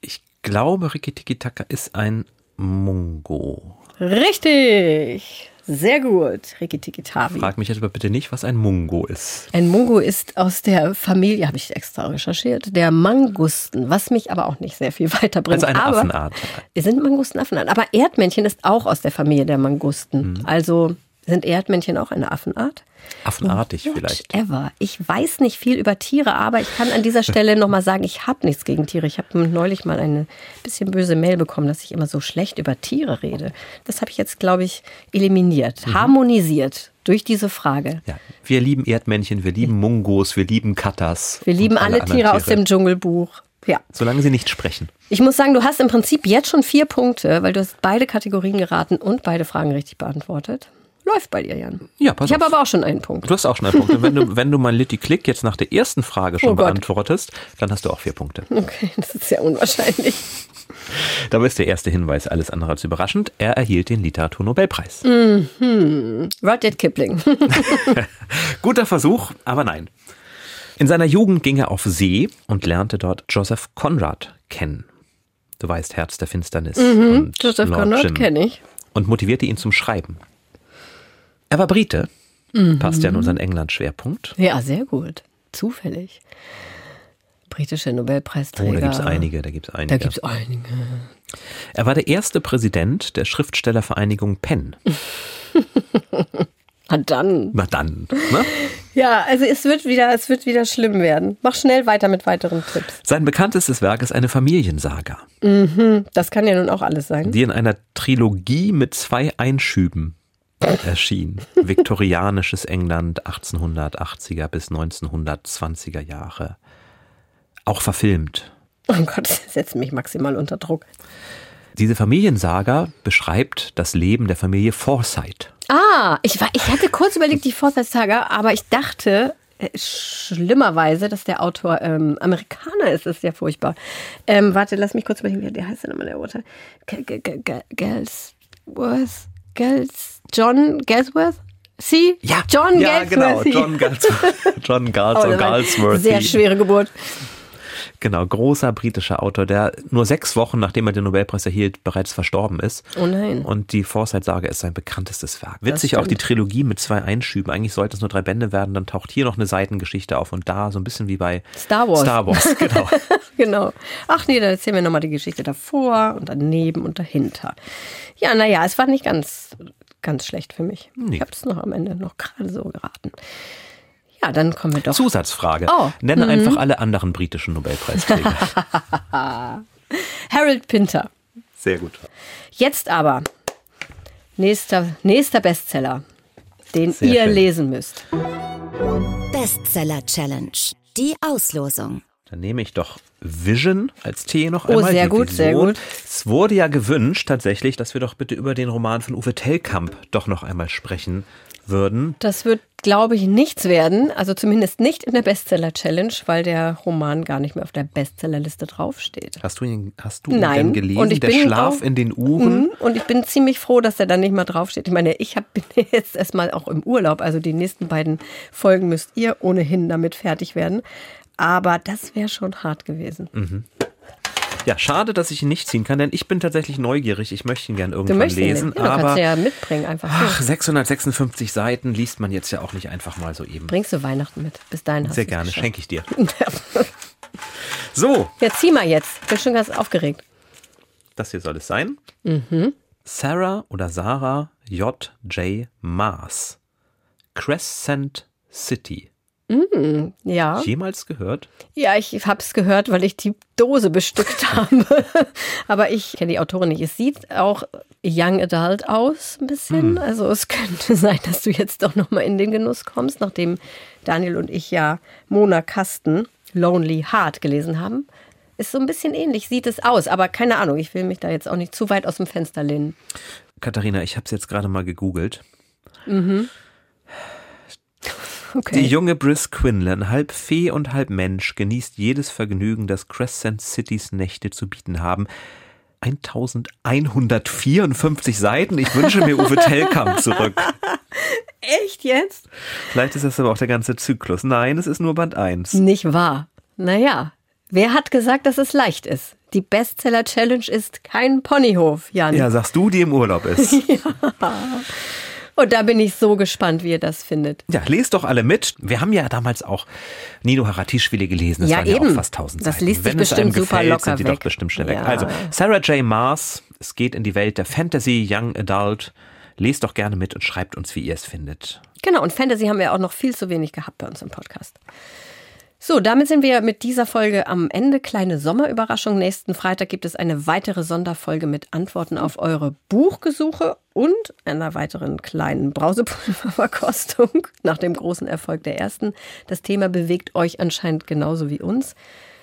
Ich glaube, Rikitiki-Taka ist ein Mungo.
Richtig. Sehr gut, Rikitiki-Tavi.
Frag mich jetzt aber bitte nicht, was ein Mungo ist.
Ein Mungo ist aus der Familie, habe ich extra recherchiert, der Mangusten, was mich aber auch nicht sehr viel weiterbringt.
Also eine aber Affenart.
Sind Mangusten Affenart. Aber Erdmännchen ist auch aus der Familie der Mangusten. Mhm. Also sind Erdmännchen auch eine Affenart?
Affenartig vielleicht.
Ever. Ich weiß nicht viel über Tiere, aber ich kann an dieser Stelle nochmal sagen, ich habe nichts gegen Tiere. Ich habe neulich mal eine bisschen böse Mail bekommen, dass ich immer so schlecht über Tiere rede. Das habe ich jetzt, glaube ich, eliminiert, mhm. harmonisiert durch diese Frage.
Ja, wir lieben Erdmännchen, wir lieben Mungos, wir lieben Katas.
Wir lieben alle, alle Tiere aus dem Dschungelbuch. Ja.
Solange sie nicht sprechen.
Ich muss sagen, du hast im Prinzip jetzt schon vier Punkte, weil du hast beide Kategorien geraten und beide Fragen richtig beantwortet. Läuft bei dir, Jan.
Ja, pass
Ich habe aber auch schon einen Punkt.
Du hast auch schon einen Punkt. Und wenn du, wenn du mein Litty Click jetzt nach der ersten Frage schon oh beantwortest, dann hast du auch vier Punkte.
Okay, das ist sehr unwahrscheinlich.
Dabei ist der erste Hinweis alles andere als überraschend. Er erhielt den Literaturnobelpreis.
Mhm. Rudyard Kipling.
Guter Versuch, aber nein. In seiner Jugend ging er auf See und lernte dort Joseph Conrad kennen. Du weißt, Herz der Finsternis.
Mhm, Joseph Lord Conrad kenne ich.
Und motivierte ihn zum Schreiben. Er war Brite. Mhm. Passt ja in unseren England-Schwerpunkt.
Ja, sehr gut. Zufällig. Britische Nobelpreisträger.
Oh, da gibt es einige, da gibt es einige.
Da gibt es einige.
Er war der erste Präsident der Schriftstellervereinigung Penn.
Na dann.
Na dann. Ne?
Ja, also es wird wieder, es wird wieder schlimm werden. Mach schnell weiter mit weiteren Tipps.
Sein bekanntestes Werk ist eine Familiensaga.
Mhm, das kann ja nun auch alles sein.
Die in einer Trilogie mit zwei Einschüben erschien. Viktorianisches England 1880er bis 1920er Jahre. Auch verfilmt.
Oh Gott, das setzt mich maximal unter Druck.
Diese Familiensaga beschreibt das Leben der Familie Forsyth.
Ah, ich, war, ich hatte kurz überlegt, die Forsyth-Saga, aber ich dachte, äh, schlimmerweise, dass der Autor ähm, Amerikaner ist, ist ja furchtbar. Ähm, warte, lass mich kurz überlegen, wie der heißt denn nochmal der Autor? Galsworth? Gals, John Galsworth? Sie?
Ja,
John
ja, genau, John Galsworth. John Gals oh,
Galsworth. Sehr schwere Geburt.
Genau, großer britischer Autor, der nur sechs Wochen, nachdem er den Nobelpreis erhielt, bereits verstorben ist.
Oh nein.
Und die Foresight-Sage ist sein bekanntestes Werk. Witzig auch die Trilogie mit zwei Einschüben. Eigentlich sollten es nur drei Bände werden, dann taucht hier noch eine Seitengeschichte auf und da so ein bisschen wie bei
Star Wars.
Star Wars, genau.
genau. Ach nee, da erzählen wir nochmal die Geschichte davor und daneben und dahinter. Ja, naja, es war nicht ganz, ganz schlecht für mich.
Nee.
Ich habe es noch am Ende noch gerade so geraten. Ja, dann kommen wir doch.
Zusatzfrage.
Oh,
Nenne einfach alle anderen britischen Nobelpreisträger.
Harold Pinter.
Sehr gut.
Jetzt aber nächster, nächster Bestseller, den
Sehr
ihr
schön.
lesen müsst.
Bestseller Challenge. Die Auslosung.
Dann nehme ich doch Vision als T noch
Oh,
einmal.
sehr
die
gut, sehr gut.
Es wurde ja gewünscht tatsächlich, dass wir doch bitte über den Roman von Uwe Tellkamp doch noch einmal sprechen würden.
Das wird, glaube ich, nichts werden. Also zumindest nicht in der Bestseller-Challenge, weil der Roman gar nicht mehr auf der Bestsellerliste draufsteht.
Hast du ihn, hast du ihn
Nein.
denn gelesen?
Und ich
Der
bin
Schlaf
auch-
in den Uhren.
Mhm. Und ich bin ziemlich froh, dass der da nicht mal draufsteht. Ich meine, ich hab, bin jetzt erstmal auch im Urlaub. Also die nächsten beiden Folgen müsst ihr ohnehin damit fertig werden. Aber das wäre schon hart gewesen.
Mhm. Ja, schade, dass ich ihn nicht ziehen kann, denn ich bin tatsächlich neugierig. Ich möchte ihn gern
Du
irgendwann
möchtest ihn
lesen.
nicht. Ja, du
aber
kannst ihn ja mitbringen, einfach
ach,
so.
656 Seiten liest man jetzt ja auch nicht einfach mal so eben.
Bringst du Weihnachten mit. Bis dahin hast
Sehr gerne, schenke ich dir. So,
Ja, zieh mal jetzt. Bin schon ganz aufgeregt.
das hier soll es sein.
Mhm.
Sarah oder Sarah J. J. Maas. Crescent City.
Ja.
Jemals gehört?
Ja, ich habe es gehört, weil ich die Dose bestückt habe. Aber ich kenne die Autorin nicht. Es sieht auch Young Adult aus, ein bisschen. Also es könnte sein, dass du jetzt doch nochmal in den Genuss kommst, nachdem Daniel und ich ja Mona Kasten Lonely Heart gelesen haben. Ist so ein bisschen ähnlich, sieht es aus. Aber keine Ahnung, ich will mich da jetzt auch nicht zu weit aus dem Fenster lehnen.
Katharina, ich habe es jetzt gerade mal gegoogelt.
Okay.
Die junge Briss Quinlan, halb Fee und halb Mensch, genießt jedes Vergnügen, das Crescent Cities Nächte zu bieten haben. 1154 Seiten. Ich wünsche mir Uwe Tellkamp zurück.
Echt jetzt?
Vielleicht ist das aber auch der ganze Zyklus. Nein, es ist nur Band 1.
Nicht wahr. Naja, wer hat gesagt, dass es leicht ist? Die Bestseller-Challenge ist kein Ponyhof, Jan.
Ja, sagst du, die im Urlaub ist.
Und da bin ich so gespannt, wie ihr das findet.
Ja, lest doch alle mit. Wir haben ja damals auch Nino Haratischvili gelesen. Das
Ja,
waren ja
eben.
auch fast 1000
Das
Seiten.
liest sich
Wenn es
bestimmt
einem
super
gefällt,
locker
sind die
weg.
doch bestimmt schnell weg.
Ja.
Also, Sarah J. Maas, es geht in die Welt der Fantasy, Young Adult. Lest doch gerne mit und schreibt uns, wie ihr es findet.
Genau, und Fantasy haben wir auch noch viel zu wenig gehabt bei uns im Podcast. So, damit sind wir mit dieser Folge am Ende. Kleine Sommerüberraschung. Nächsten Freitag gibt es eine weitere Sonderfolge mit Antworten auf eure Buchgesuche und einer weiteren kleinen Brausepulververkostung nach dem großen Erfolg der ersten. Das Thema bewegt euch anscheinend genauso wie uns.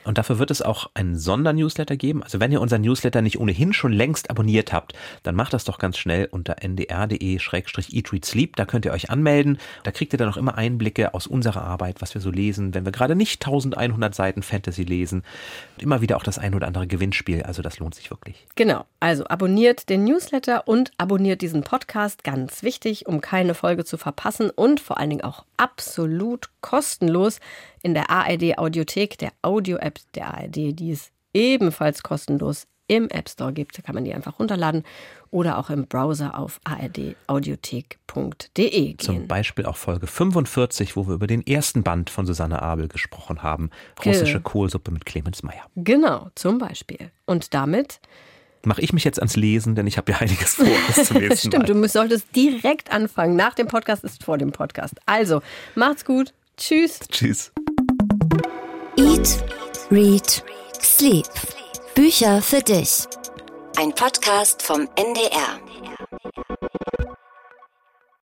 Und dafür wird es auch einen Sondernewsletter geben. Also wenn ihr unseren Newsletter nicht ohnehin schon längst abonniert habt, dann macht das doch ganz schnell unter ndr.de-eatreadsleep. Da könnt ihr euch anmelden. Da kriegt ihr dann auch immer Einblicke aus unserer Arbeit, was wir so lesen, wenn wir gerade nicht 1100 Seiten Fantasy lesen. Und immer wieder auch das ein oder andere Gewinnspiel. Also das lohnt sich wirklich.
Genau, also abonniert den Newsletter und abonniert diesen Podcast, ganz wichtig, um keine Folge zu verpassen und vor allen Dingen auch absolut kostenlos in der ARD Audiothek, der Audio-App der ARD, die es ebenfalls kostenlos im App Store gibt. Da kann man die einfach runterladen oder auch im Browser auf ardaudiothek.de
Zum
gehen.
Beispiel auch Folge 45, wo wir über den ersten Band von Susanne Abel gesprochen haben. Russische Kohlsuppe mit Clemens Meyer.
Genau, zum Beispiel. Und damit
Mache ich mich jetzt ans Lesen, denn ich habe ja einiges vor bis zum nächsten
Stimmt, du
Mal.
müsst- solltest direkt anfangen. Nach dem Podcast ist vor dem Podcast. Also, macht's gut. Tschüss.
Tschüss.
Eat, Read, Sleep. Bücher für dich. Ein Podcast vom NDR.